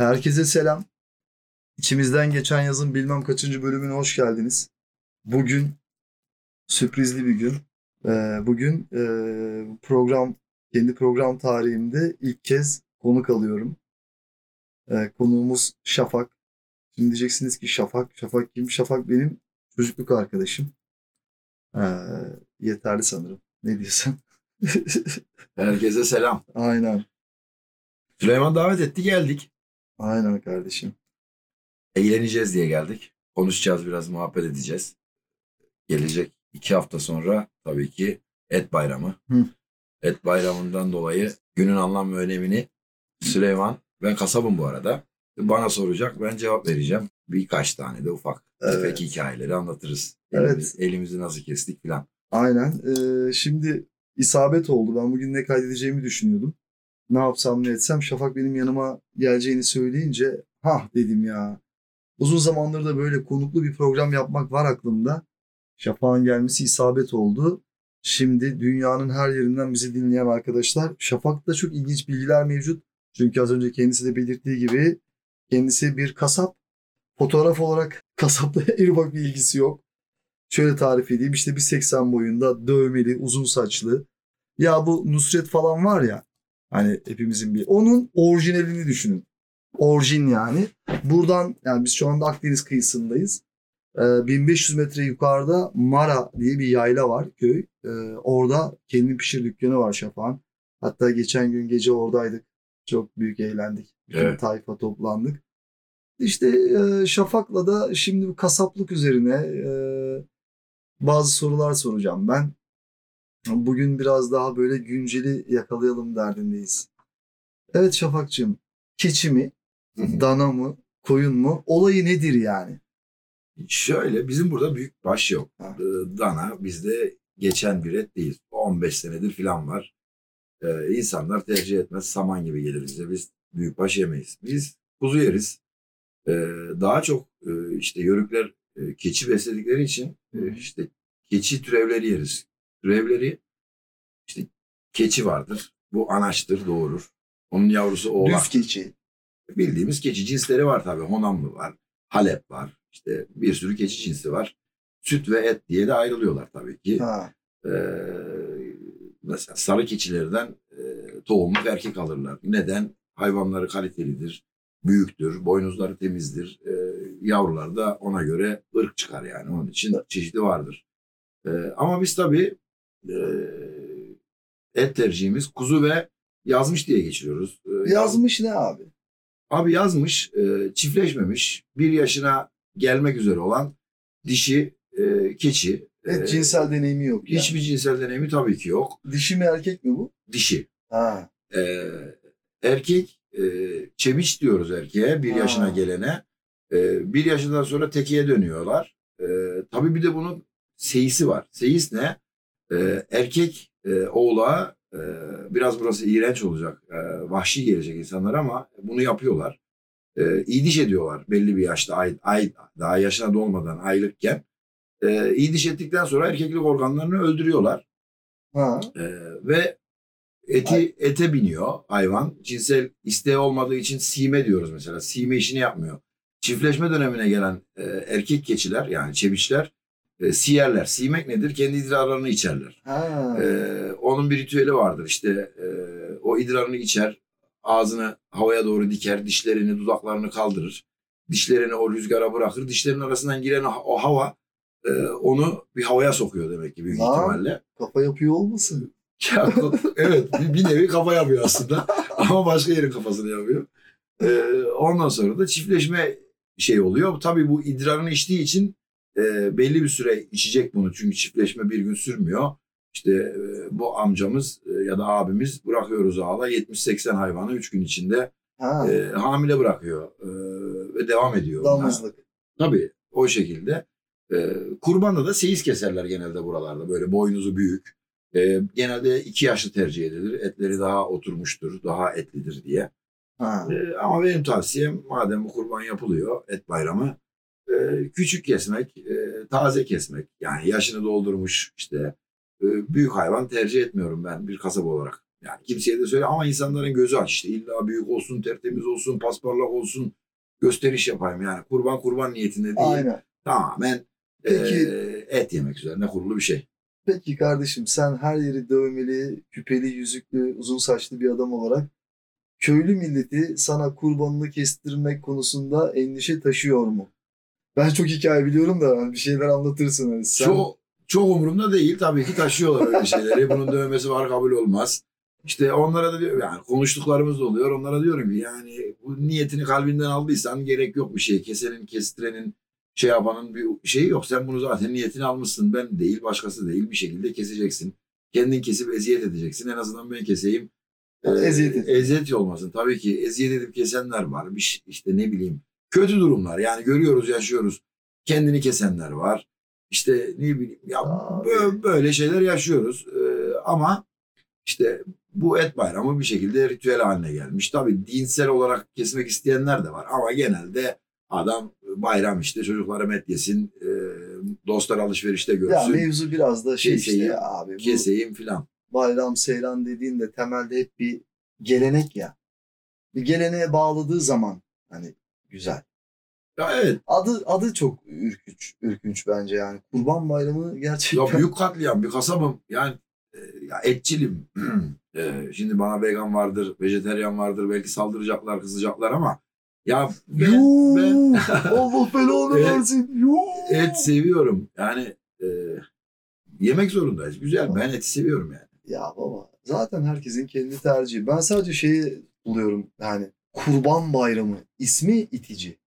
Herkese selam. İçimizden geçen yazın bilmem kaçıncı bölümüne hoş geldiniz. Bugün sürprizli bir gün. Ee, bugün e, program kendi program tarihimde ilk kez konuk alıyorum. Ee, konuğumuz Şafak. Şimdi diyeceksiniz ki Şafak, Şafak kim? Şafak benim çocukluk arkadaşım. Ee, yeterli sanırım. Ne diyorsun? Herkese selam. Aynen. Süleyman davet etti geldik. Aynen kardeşim. Eğleneceğiz diye geldik. Konuşacağız biraz muhabbet edeceğiz. Gelecek iki hafta sonra tabii ki et bayramı. Hı. Et bayramından dolayı günün anlam ve önemini Süleyman, ben kasabım bu arada. Bana soracak ben cevap vereceğim. Birkaç tane de ufak Evet. tefek hikayeleri anlatırız. Evet. Elimiz- elimizi nasıl kestik filan. Aynen. Ee, şimdi isabet oldu. Ben bugün ne kaydedeceğimi düşünüyordum. Ne yapsam ne etsem. Şafak benim yanıma geleceğini söyleyince ha dedim ya. Uzun zamandır da böyle konuklu bir program yapmak var aklımda. Şafak'ın gelmesi isabet oldu. Şimdi dünyanın her yerinden bizi dinleyen arkadaşlar Şafak'ta çok ilginç bilgiler mevcut. Çünkü az önce kendisi de belirttiği gibi kendisi bir kasap. Fotoğraf olarak kasapla en ufak bir ilgisi yok. Şöyle tarif edeyim işte bir 80 boyunda dövmeli uzun saçlı. Ya bu Nusret falan var ya hani hepimizin bir onun orijinalini düşünün. Orijin yani. Buradan yani biz şu anda Akdeniz kıyısındayız. Ee, 1500 metre yukarıda Mara diye bir yayla var köy. Ee, orada kendi pişir dükkanı var Şafak'ın. Hatta geçen gün gece oradaydık. Çok büyük eğlendik. Bütün Evet. tayfa toplandık. İşte e, Şafak'la da şimdi bu kasaplık üzerine e, bazı sorular soracağım ben. Bugün biraz daha böyle günceli yakalayalım derdindeyiz. Evet Şafak'cığım, keçi mi, dana mı, koyun mu? Olayı nedir yani? Şöyle bizim burada büyük baş yok. Ha. Ee, Dana bizde geçen bir et değil. 15 senedir falan var. Ee, insanlar tercih etmez. Saman gibi gelir bize. Biz büyük baş yemeyiz. Biz kuzu yeriz. Ee, daha çok e, işte yörükler e, keçi besledikleri için e, işte keçi türevleri yeriz. Türevleri işte keçi vardır. Bu anaçtır doğurur. Onun yavrusu oğlak. Düz keçi. Bildiğimiz keçi cinsleri var tabii. Honamlı var, Halep var. İşte bir sürü keçi cinsi var. Süt ve et diye de ayrılıyorlar tabii ki. Ha. Ee, mesela sarı keçilerden e, tohumluk erkek alırlar. Neden? Hayvanları kalitelidir, büyüktür, boynuzları temizdir. E, yavrular da ona göre ırk çıkar yani. Onun için çeşidi vardır. E, ama biz tabii e, et tercihimiz kuzu ve yazmış diye geçiriyoruz. E, Yazmış ne abi? Abi yazmış, e, çiftleşmemiş, bir yaşına gelmek üzere olan dişi e, keçi. Evet, E, cinsel deneyimi yok. Yani. Hiçbir cinsel deneyimi tabii ki yok. Dişi mi erkek mi bu? Dişi. Ha. E, erkek, e, çebiç diyoruz erkeğe bir Ha. yaşına gelene. E, bir yaşından sonra tekeye dönüyorlar. E, tabii bir de bunun seyisi var. Seyis ne? E, erkek e, oğlağa e, biraz burası iğrenç olacak. E, vahşi gelecek insanlar ama bunu yapıyorlar. E, iyi diş ediyorlar belli bir yaşta. Ay, ay, daha yaşına dolmadan aylıkken. E, iyi diş ettikten sonra erkeklik organlarını öldürüyorlar. Ha. E, ve eti ete biniyor hayvan. Cinsel isteği olmadığı için sime diyoruz mesela. Sime işini yapmıyor. Çiftleşme dönemine gelen e, erkek keçiler yani çebiçler e, siyerler. Simek nedir? Kendi idrarlarını içerler. Ha. Ee, onun bir ritüeli vardır işte e, o idrarını içer ağzını havaya doğru diker dişlerini dudaklarını kaldırır dişlerini o rüzgara bırakır dişlerin arasından giren o, hava e, onu bir havaya sokuyor demek ki büyük Lan. ihtimalle. Kafa yapıyor olmasın? Ya, evet bir, bir nevi kafa yapıyor aslında ama başka yerin kafasını yapıyor. Ee, ondan sonra da çiftleşme şey oluyor. Tabii bu idrarını içtiği için e, belli bir süre içecek bunu. Çünkü çiftleşme bir gün sürmüyor. İşte e, bu amcamız e, ya da abimiz bırakıyoruz ağla 70-80 hayvanı 3 gün içinde Ha. e, hamile bırakıyor e, ve devam ediyor. Damızlık. Tabii o şekilde. E, kurbanda da seyis keserler genelde buralarda. Böyle boynuzu büyük. E, genelde iki yaşlı tercih edilir. Etleri daha oturmuştur, daha etlidir diye. Ha. E, ama benim tavsiyem madem bu kurban yapılıyor, et bayramı, küçük kesmek, e, taze kesmek. Yani yaşını doldurmuş işte e, büyük hayvan tercih etmiyorum ben bir kasaba olarak. Yani kimseye de söyle ama insanların gözü aç işte. İlla büyük olsun, tertemiz olsun, pasparlak olsun, gösteriş yapayım. Yani kurban kurban niyetinde değil. Aynen. Tamamen Peki- eee, et yemek üzerine kurulu bir şey. Peki kardeşim sen her yeri dövmeli, küpeli, yüzüklü, uzun saçlı bir adam olarak köylü milleti sana kurbanını kestirmek konusunda endişe taşıyor mu? Ben çok hikaye biliyorum da hani bir şeyler anlatırsın. Hani sen... Çok, çok umurumda değil. Tabii ki taşıyorlar öyle şeyleri. Bunun dövmesi var kabul olmaz. İşte onlara da diyor yani konuştuklarımız da oluyor. Onlara diyorum ki yani bu niyetini kalbinden aldıysan gerek yok bir şey. Kesenin, kestirenin, şey yapanın bir şeyi yok. Sen bunu zaten niyetini almışsın. Ben değil, başkası değil. Bir şekilde keseceksin. Kendin kesip eziyet edeceksin. En azından ben keseyim. Yani Ee, eziyet et. eziyet olmasın. Tabii ki eziyet edip kesenler var. Bir, işte ne bileyim kötü durumlar. Yani görüyoruz, yaşıyoruz. Kendini kesenler var. İşte ne bileyim ya Abi. bö- böyle şeyler yaşıyoruz. Ee, ama işte bu et bayramı bir şekilde ritüel haline gelmiş. Tabii dinsel olarak kesmek isteyenler de var ama genelde adam bayram işte çocuklara et yesin, e, dostlar alışverişte Ya görsün, mevzu biraz da şey işte Keseyim, ya abi. Bu keseyim filan. bayram, seyran dediğinde temelde hep bir gelenek ya. Bir geleneğe bağladığı zaman hani güzel. Ya evet Adı adı çok ürkünç, ürkünç bence yani. Kurban Bayramı gerçekten. Ya büyük katliam bir kasabım. Yani e, ya etçilim. E, şimdi bana vegan vardır, vejeteryan vardır. Belki saldıracaklar, kızacaklar ama ya ben, Yuh! ben Allah belanı versin. Yuh! et seviyorum. Yani e, yemek zorundayız. Güzel. Ben eti seviyorum yani. Ya baba zaten herkesin kendi tercihi. Ben sadece şeyi buluyorum yani Kurban Bayramı ismi itici.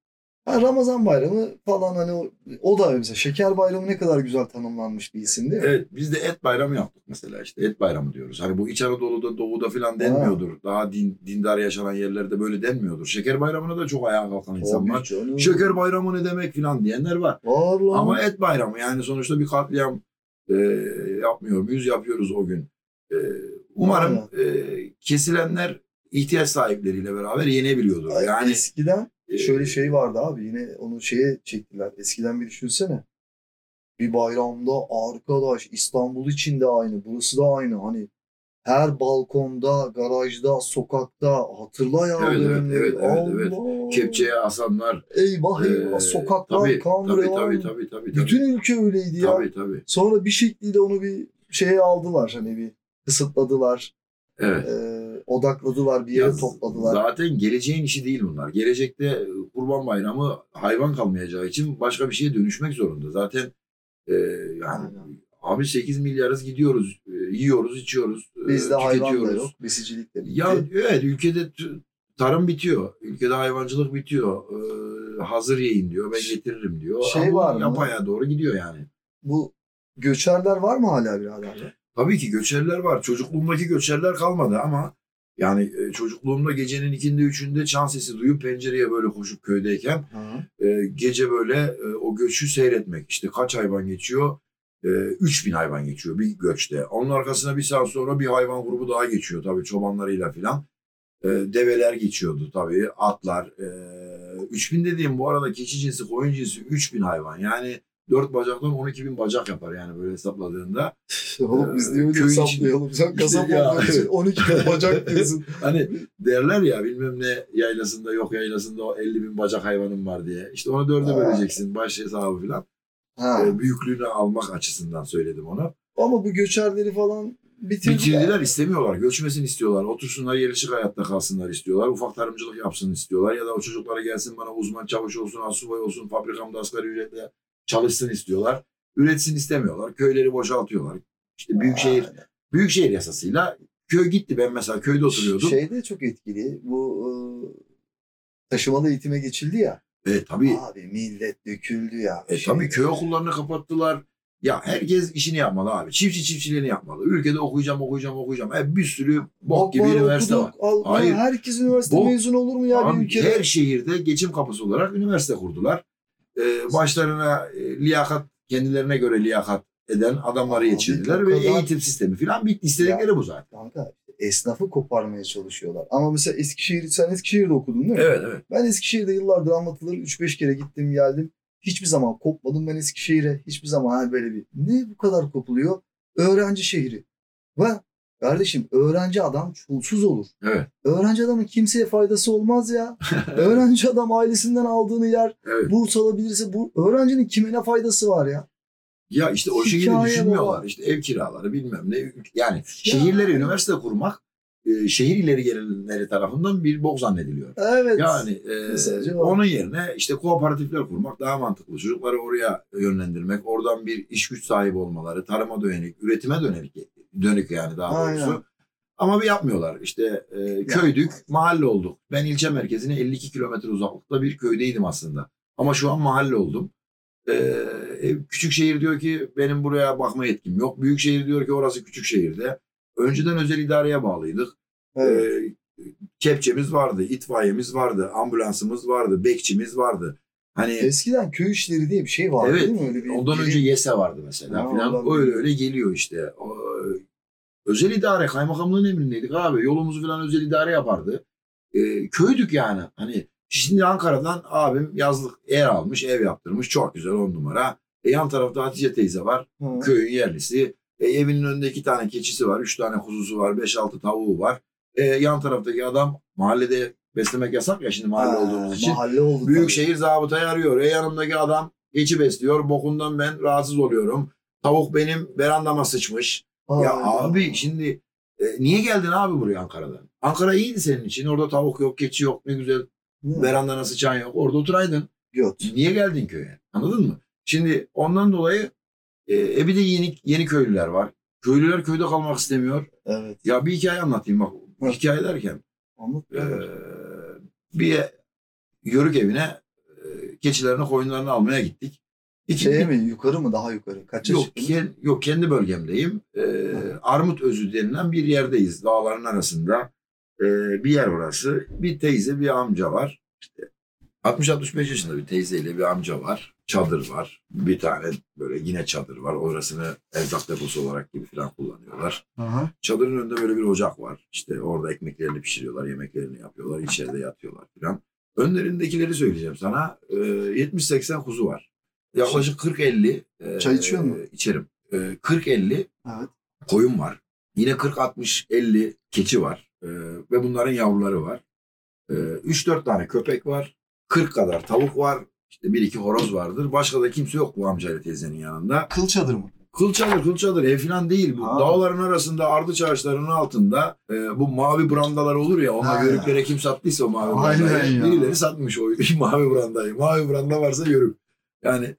Ha, Ramazan Bayramı falan hani o, o da mesela Şeker Bayramı ne kadar güzel tanımlanmış bir isim değil mi? Evet biz de et bayramı yaptık mesela işte et bayramı diyoruz. Hani bu İç Anadolu'da doğuda filan denmiyordur. Daha din, dindar yaşanan yerlerde böyle denmiyordur. Şeker bayramına da çok ayağa kalkan insan var. canım. Şeker bayramı ne demek filan diyenler var. Var lan. Ama et bayramı yani sonuçta bir katliam e, yapmıyor muyuz? Yapıyoruz o gün. E, umarım e, kesilenler ihtiyaç sahipleriyle beraber yenebiliyordur. Ay, Yani eskiden e, şöyle şey vardı abi yine onu şeye çektiler. Eskiden bir düşünsene. Bir bayramda arkadaş İstanbul için de aynı, burası da aynı. Hani her balkonda, garajda, sokakta hatırla ya Evet, evet, dönemleri. evet, evet, evet. Allah! kepçeye asanlar. Eyvah eyvah e, sokaklar tabii, kan tabii, tabii, tabii, tabii, tabii. Bütün ülke öyleydi ya. Tabii tabii. Sonra bir şekliyle onu bir şeye aldılar. Hani bir kısıtladılar. Evet. e, odakladılar bir yere Ya topladılar. Zaten geleceğin işi değil bunlar. Gelecekte e, Kurban Bayramı hayvan kalmayacağı için başka bir şeye dönüşmek zorunda. Zaten e, yani Aynen. abi 8 milyarız gidiyoruz, e, yiyoruz, içiyoruz, e, Bizde hayvan da yok. Besicilik de bitti. Ya evet ülkede tarım bitiyor. Ülkede hayvancılık bitiyor. Ee, hazır yiyin diyor. Ben getiririm diyor. Şey Ama var mı? Yapaya doğru gidiyor yani. Bu göçerler var mı hala birader? Tabii ki göçerler var. Çocukluğumdaki göçerler kalmadı ama yani e, çocukluğumda gecenin ikindi üçünde çan sesi duyup pencereye böyle koşup köydeyken Ha. e, gece böyle e, o göçü seyretmek. İşte kaç hayvan geçiyor? E, 3000 hayvan geçiyor bir göçte. Onun arkasına bir saat sonra bir hayvan grubu daha geçiyor tabii çobanlarıyla filan. Develer geçiyordu tabii, atlar. E, 3000 dediğim bu arada keçi cinsi, koyun cinsi 3000 hayvan. Yani dört bacaktan 12 bin bacak yapar yani böyle hesapladığında. Oğlum biz öyle Köyün hesaplayalım? Sen kasap ya. olduğun için 12 bin bacak diyorsun. Hani derler ya bilmem ne yaylasında yok yaylasında o 50 bin bacak hayvanım var diye. İşte onu dörde Ha. böleceksin baş hesabı falan. Ha. E, büyüklüğünü almak açısından söyledim onu. Ama bu göçerleri falan bitirdiler. Bitirdiler istemiyorlar. Göçmesin istiyorlar. Otursunlar yerleşik hayatta kalsınlar istiyorlar. Ufak tarımcılık yapsın istiyorlar. Ya da o çocuklara gelsin bana uzman çavuş olsun, asubay olsun, fabrikamda asgari ücretle çalışsın istiyorlar. Üretsin istemiyorlar. Köyleri boşaltıyorlar. İşte büyükşehir Aynen. büyükşehir yasasıyla köy gitti. Ben mesela köyde oturuyordum. Şey de çok etkili. Bu taşımalı eğitime geçildi ya. E tabii Abi millet döküldü ya. E Şey- tabii köy okullarını kapattılar. Ya herkes işini yapmalı abi. Çiftçi çiftçiliğini yapmalı. Ülkede okuyacağım, okuyacağım, okuyacağım. E bir sürü bok gibi üniversite okuduk, var. Al, Hayır. Herkes üniversite Bok- mezunu olur mu ya bir Abi ülkede? her şehirde geçim kapısı olarak üniversite kurdular. E, başlarına e, liyakat, kendilerine göre liyakat eden adamları yetiştirdiler ve kadar- eğitim sistemi falan bitti. İstedikleri bu zaten. Kanka esnafı koparmaya çalışıyorlar. Ama mesela Eskişehir, sen Eskişehir'de okudun değil mi? Evet evet. Ben Eskişehir'de yıllardır anlatılır 3-5 kere gittim geldim. Hiçbir zaman kopmadım ben Eskişehir'e. Hiçbir zaman hani böyle bir ne bu kadar kopuluyor? Öğrenci şehri. Ve Kardeşim öğrenci adam çulsuz olur. Evet. Öğrenci adamın kimseye faydası olmaz ya. öğrenci adam ailesinden aldığını yer, Evet. burs alabilirse bu öğrencinin kime ne faydası var ya? Ya işte o şekilde Hikaye düşünmüyorlar. baba. İşte ev kiraları bilmem ne. Yani şehirlere üniversite kurmak e, şehir ileri gelenleri tarafından bir bok zannediliyor. Evet. Yani e, onun yerine işte kooperatifler kurmak daha mantıklı. Çocukları oraya yönlendirmek, oradan bir iş güç sahibi olmaları, tarıma dönelik, üretime dönelik dönük yani daha doğrusu. Aynen. Ama bir yapmıyorlar. İşte e, köydük, mahalle olduk. Ben ilçe merkezine 52 kilometre uzaklıkta bir köydeydim aslında. Ama şu an mahalle oldum. E, e, küçük şehir diyor ki benim buraya bakma yetkim yok. Büyük şehir diyor ki orası küçük şehirde. Önceden özel idareye bağlıydık. Evet. Ee, kepçemiz vardı, itfaiyemiz vardı, ambulansımız vardı, bekçimiz vardı. Hani Eskiden köy işleri diye bir şey vardı evet, değil mi? Öyle bir ondan biri- önce YESE vardı mesela Ha, filan. ondan Öyle öyle geliyor işte. O, özel idare, kaymakamlığın emrindeydik abi. Yolumuzu falan özel idare yapardı. Ee, köydük yani. Hani şimdi Ankara'dan abim yazlık yer almış, ev yaptırmış. Çok güzel on numara. E, yan tarafta Hatice teyze var. Ha. köyün yerlisi. E, evinin önünde iki tane keçisi var, üç tane kuzusu var, beş altı tavuğu var. E, yan taraftaki adam mahallede beslemek yasak ya şimdi mahalle Ha, olduğumuz için. Mahalle oldu. Büyük tabii. şehir zabıtayı arıyor. E yanımdaki adam keçi besliyor. Bokundan ben rahatsız oluyorum. Tavuk benim verandama sıçmış. Ya Aynen. abi şimdi e, niye geldin abi buraya Ankara'dan? Ankara iyiydi senin için. Orada tavuk yok, keçi yok. Ne güzel. Mi? Verandana sıçan yok. Orada oturaydın. Göt. Niye geldin köye? Anladın mı? Şimdi ondan dolayı e, e bir de yeni, yeni köylüler var. Köylüler köyde kalmak istemiyor. Evet. Ya bir hikaye anlatayım bak. Hı. Hikaye derken Anlat. e, bir yörük evine e, keçilerini koyunlarını almaya gittik. İki, Şeye mi? Yukarı mı? Daha yukarı. Kaç yok, ken- yok kendi bölgemdeyim. E, Armut Özü denilen bir yerdeyiz. Dağların arasında e, bir yer orası. Bir teyze bir amca var. İşte 60-65 yaşında bir teyzeyle bir amca var. Çadır var. Bir tane böyle yine çadır var. Orasını erzak deposu olarak gibi falan kullanıyorlar. Aha. Çadırın önünde böyle bir ocak var. İşte orada ekmeklerini pişiriyorlar, yemeklerini yapıyorlar, içeride yatıyorlar falan. Önlerindekileri söyleyeceğim sana. Ee, 70-80 kuzu var. Yaklaşık 40-50. e, Çay içiyor mu? İçerim. Ee, 40-50 Evet. koyun var. Yine 40-60-50 keçi var. Ee, ve bunların yavruları var. Ee, 3-4 tane köpek var. 40 kadar tavuk var. İşte bir iki horoz vardır. Başka da kimse yok bu amcayla teyzenin yanında. Kıl çadır mı? Kıl çadır, kıl çadır ev falan değil. Bu Ha. dağların arasında ardıç ağaçlarının altında e, bu mavi brandalar olur ya. Ona Ha. yörüklere kim sattıysa o mavi brandayı. Birileri satmış o mavi brandayı. Mavi branda varsa yörük. Yani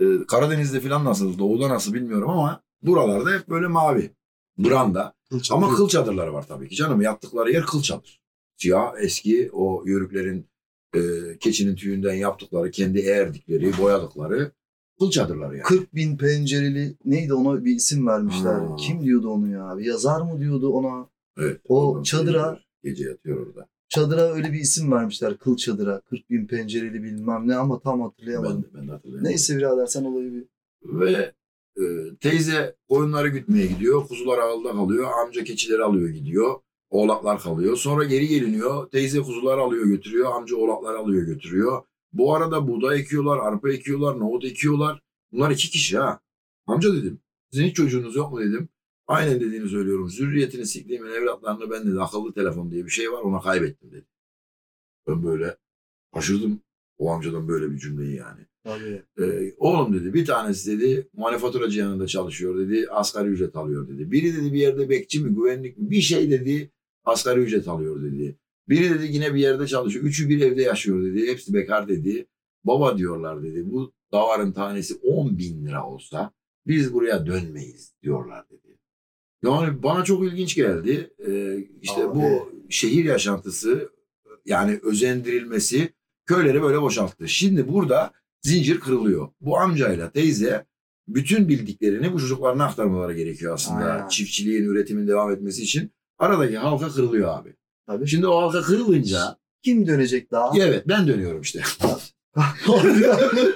e, Karadeniz'de falan nasıl, doğuda nasıl bilmiyorum ama buralarda hep böyle mavi. Branda. Kıl çadır. Ama kıl çadırları var tabii ki canım. Yattıkları yer kıl çadır. Siyah eski o yörüklerin e, keçinin tüyünden yaptıkları, kendi eğerdikleri, boyadıkları kıl çadırları yani. 40 bin pencereli neydi ona bir isim vermişler. Ha. Kim diyordu onu ya? Bir yazar mı diyordu ona? Evet. O çadıra- söylüyorlar. Gece yatıyor orada. Çadıra öyle bir isim vermişler. Kıl çadıra. 40 bin pencereli bilmem ne ama tam Ben, hatırlayamadım. de- ben de hatırlayamadım. Neyse birader sen olayı bir... Ve e, teyze koyunları gütmeye gidiyor. Kuzular ağılda kalıyor. Amca keçileri alıyor gidiyor. Oğlaklar kalıyor. Sonra geri geliniyor. Teyze kuzuları alıyor götürüyor. Amca oğlaklar alıyor götürüyor. Bu arada buğday ekiyorlar, arpa ekiyorlar, nohut ekiyorlar. Bunlar iki kişi ha. Amca dedim. Sizin hiç çocuğunuz yok mu dedim. Aynen dediğini söylüyorum. Zürriyetini siktiğimin evlatlarını ben dedi akıllı telefon diye bir şey var ona kaybettim dedi. Ben böyle şaşırdım o amcadan böyle bir cümleyi yani. Tabii. Ee, oğlum dedi bir tanesi dedi manifaturacı yanında çalışıyor dedi asgari ücret alıyor dedi. Biri dedi bir yerde bekçi mi güvenlik mi bir şey dedi asgari ücret alıyor dedi. Biri dedi yine bir yerde çalışıyor. Üçü bir evde yaşıyor dedi. Hepsi bekar dedi. Baba diyorlar dedi. Bu davarın tanesi 10 bin lira olsa biz buraya dönmeyiz diyorlar dedi. Yani bana çok ilginç geldi. Ee, işte Abi. bu şehir yaşantısı yani özendirilmesi köyleri böyle boşalttı. Şimdi burada zincir kırılıyor. Bu amcayla teyze bütün bildiklerini bu çocuklarına aktarmaları gerekiyor aslında. Aynen. Çiftçiliğin, üretimin devam etmesi için. Aradaki halka kırılıyor abi. Tabii. Şimdi o halka kırılınca Kim dönecek daha? evet ben dönüyorum işte.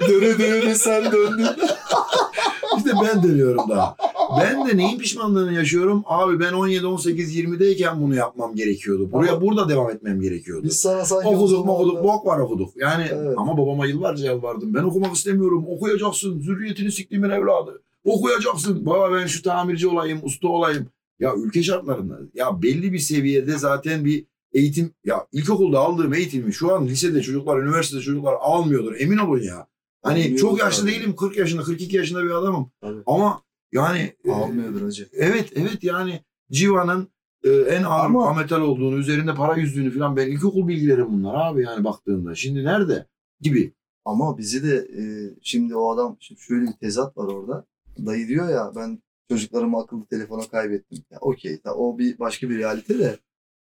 döne döne sen döndün. İşte ben dönüyorum daha. Ben de neyin pişmanlığını yaşıyorum? Abi ben 17, 18, 20'deyken bunu yapmam gerekiyordu. Buraya Ama- burada devam etmem gerekiyordu. Biz sana sanki Okuduk okuduk bok var okuduk. Yani Evet. ama babama yıllarca yalvardım. Ben okumak istemiyorum. Okuyacaksın. Zürriyetini siktiğimin evladı. Okuyacaksın. Baba ben şu tamirci olayım, usta olayım. Ya ülke şartlarında ya belli bir seviyede zaten bir eğitim ya ilkokulda aldığım eğitimi şu an lisede çocuklar, üniversitede çocuklar almıyordur. Emin olun ya. Hani Almıyordur çok yaşlı tabii. değilim. 40 yaşında, 42 yaşında bir adamım. Tabii. Ama yani e, Almıyordur hacı. Evet evet yani Civa'nın e, en ağır Ama- ametal olduğunu, üzerinde para yüzdüğünü falan ben ilkokul bilgilerim bunlar abi yani baktığında. Şimdi nerede? Gibi. Ama bizi de e, şimdi o adam şimdi şöyle bir tezat var orada. Dayı diyor ya ben çocuklarımı akıllı telefona kaybettim. Ya okey o bir başka bir realite de.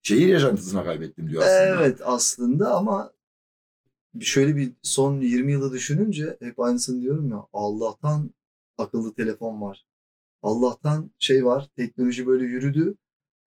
Şehir yaşantısına kaybettim diyor aslında. Evet aslında ama şöyle bir son 20 yılı düşününce hep aynısını diyorum ya Allah'tan akıllı telefon var. Allah'tan şey var teknoloji böyle yürüdü.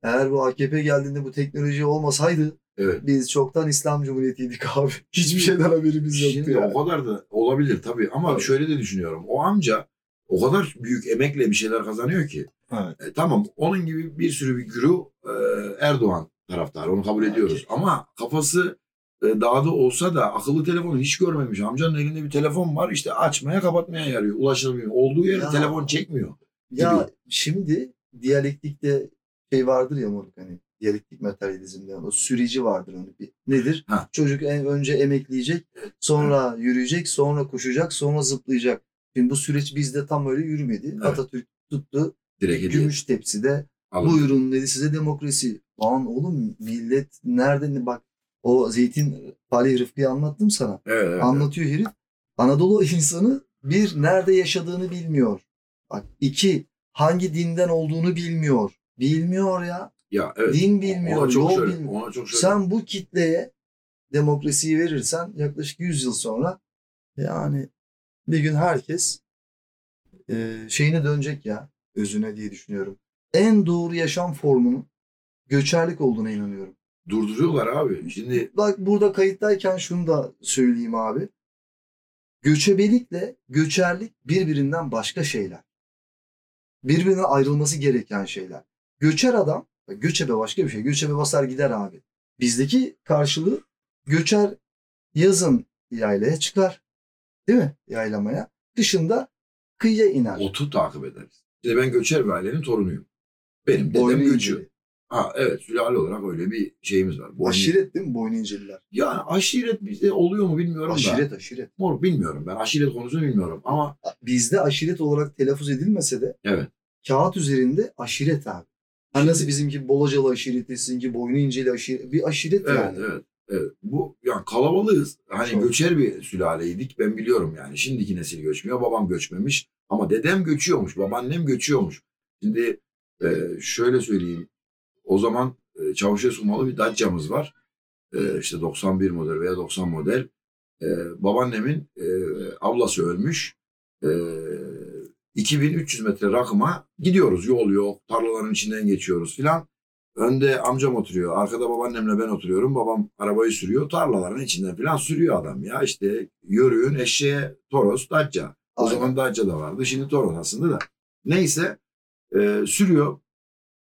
Eğer bu AKP geldiğinde bu teknoloji olmasaydı Evet. biz çoktan İslam Cumhuriyeti'ydik abi. Hiçbir şeyden haberimiz yoktu Şimdi yani. o kadar da olabilir tabii ama Tabii. şöyle de düşünüyorum. O amca o kadar büyük emekle bir şeyler kazanıyor ki. Evet. E, tamam onun gibi bir sürü bir güruh e, Erdoğan taraftarı onu kabul ediyoruz. Ama kafası e, dağda olsa da akıllı telefonu hiç görmemiş. Amcanın elinde bir telefon var işte açmaya kapatmaya yarıyor. Ulaşılmıyor. Olduğu yerde Ya. telefon çekmiyor. Ya şimdi diyalektikte şey vardır ya moruk hani diyalektik materyalizmde o süreci vardır onu bir nedir? Ha. Çocuk en önce emekleyecek, sonra yürüyecek, sonra koşacak, sonra zıplayacak. Şimdi bu süreç bizde tam öyle yürümedi. Evet. Atatürk tuttu Direkt hediye. gümüş tepside Alın. buyurun dedi size demokrasi. Lan oğlum millet nerede ne bak o Zeytin Falih Rıfkı'yı anlattım sana. Evet, evet, evet. Anlatıyor herif. Anadolu insanı bir nerede yaşadığını bilmiyor. Bak iki hangi dinden olduğunu bilmiyor. Bilmiyor ya. Ya evet. Din bilmiyor, Ona çok yol şöyle. bilmiyor. Ona çok şöyle. Sen bu kitleye demokrasiyi verirsen yaklaşık 100 yıl sonra yani bir gün herkes e, şeyine dönecek ya özüne diye düşünüyorum. En doğru yaşam formunun göçerlik olduğuna inanıyorum. Durduruyorlar abi. Şimdi Bak burada kayıttayken şunu da söyleyeyim abi. Göçebelikle göçerlik birbirinden başka şeyler. Birbirinden ayrılması gereken şeyler. Göçer adam, göçebe başka bir şey. Göçebe basar gider abi. Bizdeki karşılığı göçer yazın yaylaya çıkar. Değil mi? Yaylamaya. Kışında kıyıya iner. otu takip ederiz. İşte ben göçer bir ailenin torunuyum. Benim dedem Boynu inceli. Ha evet sülale olarak öyle bir şeyimiz var. Boynu- Aşiret değil mi? Boynu inceliler. Yani aşiret bizde oluyor mu bilmiyorum da. Aşiret aşiret. Mor bilmiyorum ben aşiret konusunu bilmiyorum ama Bizde aşiret olarak telaffuz edilmese de evet. kağıt üzerinde aşiret abi. Hani nasıl bizimki Bolacalı aşireti, sizinki Boynu İnceli aşiret, bir aşiret Evet, yani. evet. Evet. Bu yani kalabalığız. Hani Çok. göçer bir sülaleydik. Ben biliyorum yani. Şimdiki nesil göçmüyor. Babam göçmemiş. Ama dedem göçüyormuş. Babaannem göçüyormuş. Şimdi e, şöyle söyleyeyim. O zaman e, Çavuşescu malı bir Dacia'mız var. E, işte 91 model veya 90 model. E, babaannemin e, ablası ölmüş. E, 2300 metre rakıma gidiyoruz. Yol yok. Tarlaların içinden geçiyoruz filan. Önde amcam oturuyor. Arkada babaannemle ben oturuyorum. Babam arabayı sürüyor. Tarlaların içinden falan sürüyor adam ya. İşte yörüğün eşeğe Toros, Dacia. O Aynen. zaman Dacia da vardı. Şimdi Toros aslında da. Neyse e, sürüyor.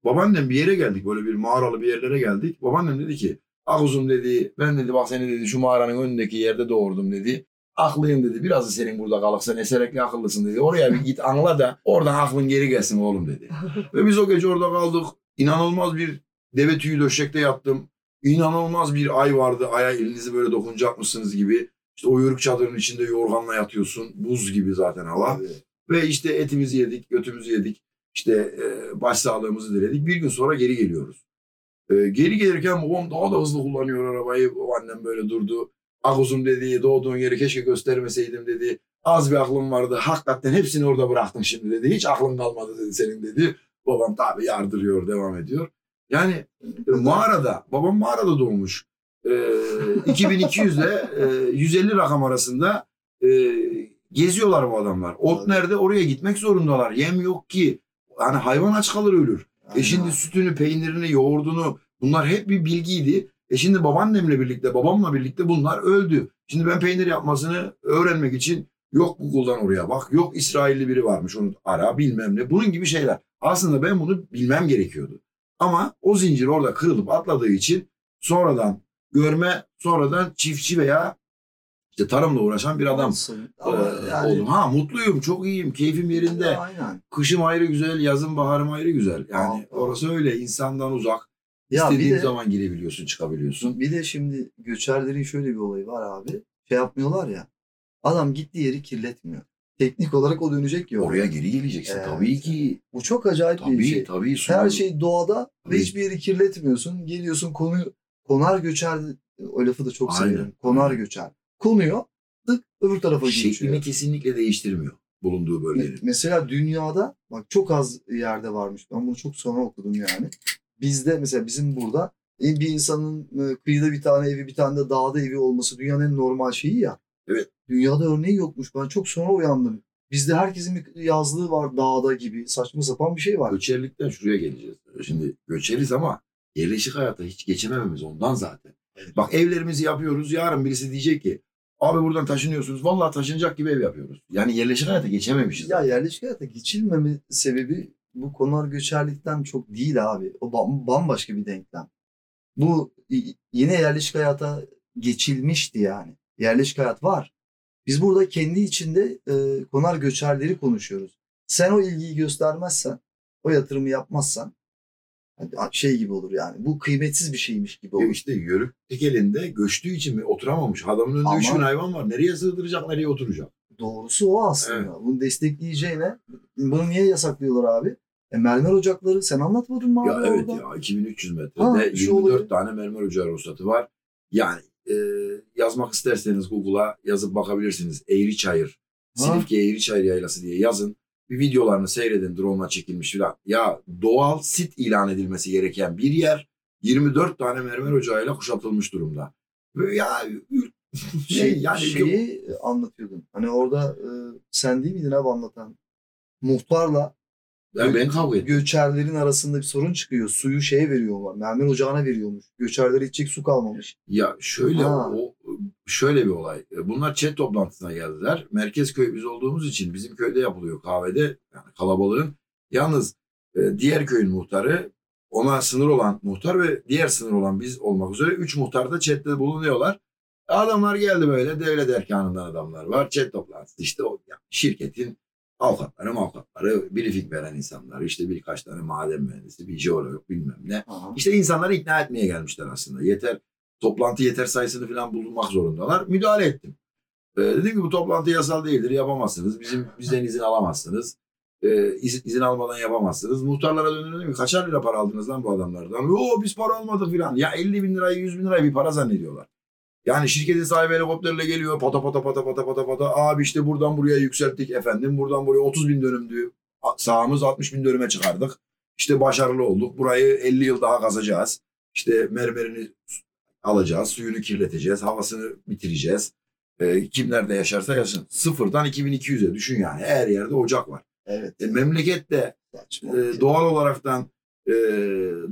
Babaannem bir yere geldik. Böyle bir mağaralı bir yerlere geldik. Babaannem dedi ki Akuzum dedi ben dedi bak seni dedi şu mağaranın önündeki yerde doğurdum dedi. Aklıyım dedi. Biraz da senin burada kalık sen eserekli akıllısın dedi. Oraya bir git anla da oradan aklın geri gelsin oğlum dedi. Ve biz o gece orada kaldık. İnanılmaz bir deve tüyü döşekte yattım. İnanılmaz bir ay vardı. Aya elinizi böyle dokunacakmışsınız gibi. İşte o yörük çadırın içinde yorganla yatıyorsun. Buz gibi zaten hava. Abi, Ve işte etimizi yedik, götümüzü yedik. İşte e, başsağlığımızı diledik. Bir gün sonra geri geliyoruz. E, geri gelirken babam daha da hızlı kullanıyor arabayı. O annem böyle durdu. Akuzum dedi, doğduğun yeri keşke göstermeseydim dedi. Az bir aklım vardı. Hakikaten hepsini orada bıraktın şimdi dedi. Hiç aklın kalmadı dedi senin dedi. Babam tabii yardırıyor, devam ediyor. Yani e, mağarada, babam mağarada doğmuş. E, 2200 ile e, 150 rakam arasında e, geziyorlar bu adamlar. Ot nerede? Oraya gitmek zorundalar. Yem yok ki. Hani hayvan aç kalır ölür. aynen E şimdi sütünü, peynirini, yoğurdunu bunlar hep bir bilgiydi. E şimdi babaannemle birlikte, babamla birlikte bunlar öldü. Şimdi ben peynir yapmasını öğrenmek için yok Google'dan oraya bak. Yok İsrailli biri varmış onu ara bilmem ne. Bunun gibi şeyler. Aslında ben bunu bilmem gerekiyordu. Ama o zincir orada kırılıp atladığı için sonradan görme, sonradan çiftçi veya işte tarımla uğraşan bir adam Olsun. Ama e, yani, oldum. Ha mutluyum, çok iyiyim, keyfim yerinde. Aynen. Kışım ayrı güzel, yazım baharım ayrı güzel. Yani Aa, orası öyle. insandan uzak. Ya İstediğin de, zaman girebiliyorsun, çıkabiliyorsun. bir de şimdi göçerlerin şöyle bir olayı var abi. Şey yapmıyorlar ya. Adam gittiği yeri kirletmiyor. Teknik olarak o dönecek ya. Oraya geri geleceksin. Evet. Tabii ki. Bu çok acayip bir Tabii, şey. tabii. Her su- şey doğada Tabii. ve hiçbir yeri kirletmiyorsun. Geliyorsun konuyu konar göçer o lafı da çok Aynen, severim. Konar aynen. göçer. Konuyor tık öbür tarafa şeklini geçiyor. kesinlikle değiştirmiyor bulunduğu bölgenin. Mesela dünyada bak çok az yerde varmış. Ben bunu çok sonra okudum yani. Bizde mesela bizim burada e, bir insanın e, kıyıda bir tane evi bir tane de dağda evi olması dünyanın en normal şeyi ya. Evet. Dünyada örneği yokmuş. Ben çok sonra uyandım. Bizde herkesin bir yazlığı var dağda gibi saçma sapan bir şey var. Göçerlikten şuraya geleceğiz. Şimdi göçeriz ama yerleşik hayata hiç geçemememiz ondan zaten. Bak evlerimizi yapıyoruz. Yarın birisi diyecek ki abi buradan taşınıyorsunuz. Vallahi taşınacak gibi ev yapıyoruz. Yani yerleşik hayata geçememişiz. Ya yerleşik hayata geçilmeme sebebi bu konar göçerlikten çok değil abi. O bam- bambaşka bir denklem. Bu yine yerleşik hayata geçilmişti yani. Yerleşik hayat var. Biz burada kendi içinde e, konar göçerleri konuşuyoruz. Sen o ilgiyi göstermezsen, o yatırımı yapmazsan şey gibi olur yani. Bu kıymetsiz bir şeymiş gibi Ya olur. işte yörük tek elinde göçtüğü için mi oturamamış. Adamın önünde Ama- 3000 hayvan var. Nereye sığdıracak, nereye oturacak? Doğrusu o aslında. Bunu destekleyeceğine bunu niye yasaklıyorlar abi? E, mermer ocakları sen anlatmadın mı abi Ya evet orada? ya 2300 metrede Ha, şu 24 oluyor. tane mermer ocağı ruhsatı var. Yani e, yazmak isterseniz Google'a yazıp bakabilirsiniz. Eğriçayır, Ha. Silifke Eğriçayır Yaylası diye yazın. Bir videolarını seyredin drone'la çekilmiş filan. Ya doğal sit ilan edilmesi gereken bir yer 24 tane mermer ocağıyla kuşatılmış durumda. Ve ya şey şey, yani şeyi anlatıyordun. Hani orada e, sen değil miydin abi anlatan? Muhtarla ben, ben kavga ettim. göçerlerin arasında bir sorun çıkıyor. Suyu şeye veriyorlar. Mermer ocağına veriyormuş. Göçerlere içecek su kalmamış. Ya şöyle Ha. o şöyle bir olay. Bunlar chat toplantısına geldiler. Merkez köy biz olduğumuz için bizim köyde yapılıyor kahvede yani kalabalığın. Yalnız e, diğer köyün muhtarı ona sınır olan muhtar ve diğer sınır olan biz olmak üzere üç muhtar da chatte bulunuyorlar. Adamlar geldi böyle devlet erkanından adamlar var. Chat toplantısı işte o yani şirketin avukatları avukatları briefing veren insanlar işte birkaç tane maden mühendisi bir jeolog bilmem ne. Aha. İşte insanları ikna etmeye gelmişler aslında. Yeter toplantı yeter sayısını falan bulmak zorundalar. Müdahale ettim. Ee, dedim ki bu toplantı yasal değildir yapamazsınız. Bizim bizden izin alamazsınız. Ee, izin, izin almadan yapamazsınız. Muhtarlara döndüm dedim ki kaçar lira para aldınız lan bu adamlardan? Yo biz para almadık filan. Ya 50 bin lirayı 100 bin lirayı bir para zannediyorlar. Yani şirketin sahibi helikopterle geliyor pata pata pata pata pata pata. Abi işte buradan buraya yükselttik efendim. Buradan buraya 30 bin dönümdü. Sahamız 60 bin dönüme çıkardık. İşte başarılı olduk. Burayı 50 yıl daha kazacağız. İşte mermerini alacağız. Suyunu kirleteceğiz. Havasını bitireceğiz. Ee, kim nerede yaşarsa yaşasın. Sıfırdan 2200'e düşün yani. Her yerde ocak var. Evet. E, memlekette e, doğal olaraktan e,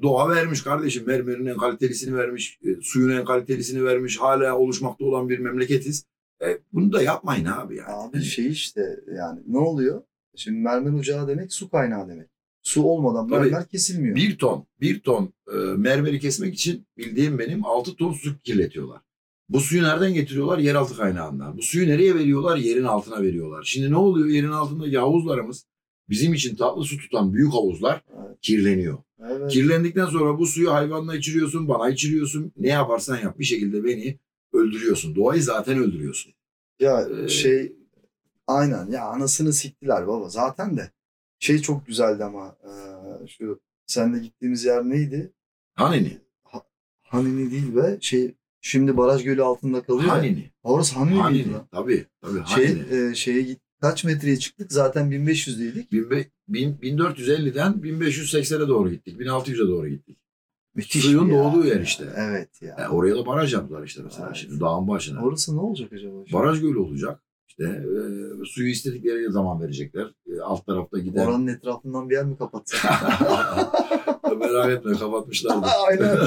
doğa vermiş kardeşim. Mermerin en kalitelisini vermiş. e, suyun en kalitelisini vermiş. Hala oluşmakta olan bir memleketiz. E, bunu da yapmayın abi yani. Abi şey işte yani ne oluyor? Şimdi mermer ocağı demek su kaynağı demek. Su olmadan Tabii. mermer kesilmiyor. Bir ton, bir ton e, mermeri kesmek için bildiğim benim 6 ton su kirletiyorlar. Bu suyu nereden getiriyorlar? Yeraltı kaynağından. Bu suyu nereye veriyorlar? Yerin altına veriyorlar. Şimdi ne oluyor? Yerin altındaki havuzlarımız bizim için tatlı su tutan büyük havuzlar Evet. kirleniyor. Evet. Kirlendikten sonra bu suyu hayvanla içiriyorsun, bana içiriyorsun. Ne yaparsan yap bir şekilde beni öldürüyorsun. Doğayı zaten öldürüyorsun. Ya Ee, şey aynen ya anasını siktiler baba zaten de. Şey çok güzeldi ama e, şu senle gittiğimiz yer neydi? Hanini? Hanini değil be şey şimdi baraj gölü altında kalıyor. ya. Hanini. Orası Hanini Hanini. lan? Tabii. Tabii. Şey, Hanini. e, şeye git kaç metreye çıktık zaten 1500'deydik. 1500 bin- 1450'den 1580'e doğru gittik. 1600'e doğru gittik. Müthiş Suyun doğduğu yer işte. Evet ya. E, oraya da baraj yaptılar işte mesela Evet. şimdi dağın başına. Orası ne olacak acaba? Baraj gölü olacak. İşte e, suyu istedikleri zaman verecekler. E, alt tarafta gider. Oranın etrafından bir yer mi kapatsak? Merak etme kapatmışlardı. Aynen.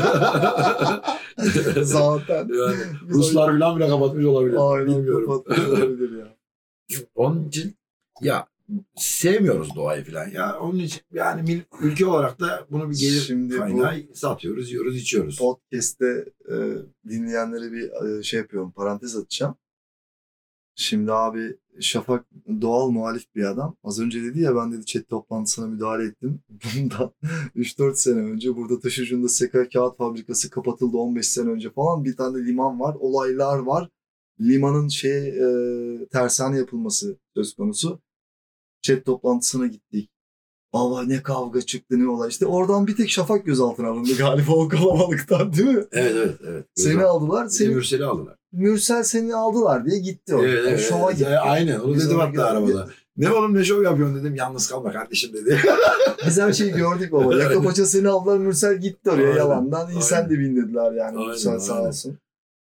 Zaten. yani Ruslar falan bile kapatmış olabilir. Aynen Bilmiyorum. kapatmış olabilir ya. Onun için ya sevmiyoruz doğayı falan ya. Onun için yani ülke olarak da bunu bir gelir Şimdi bu- kaynağı satıyoruz, yiyoruz, içiyoruz. Podcast'te e, dinleyenlere bir e, şey yapıyorum, parantez atacağım. Şimdi abi Şafak doğal muhalif bir adam. Az önce dedi ya ben dedi chat toplantısına müdahale ettim. Bundan 3-4 sene önce burada taş ucunda Seka Kağıt Fabrikası kapatıldı 15 sene önce falan. Bir tane liman var. Olaylar var. Limanın şey e, tersane yapılması söz konusu. Chat toplantısına gittik. Baba ne kavga çıktı ne olay. İşte oradan bir tek Şafak gözaltına alındı galiba o kalabalıktan değil mi? Evet evet evet. Seni aldılar. Seni Mürsel'i aldılar. Mürsel seni aldılar diye gitti o. Evet, Yani evet, şova gitti. Aynen onu Biz dedim hatta arabada. Ne oğlum ne şov yapıyorsun dedim. Yalnız kalma kardeşim dedi. Biz her şeyi gördük baba. Yaka paça seni aldılar Mürsel gitti oraya Aynen, yalandan. İyi sen de bin dediler yani Aynen, Mürsel sağ olsun.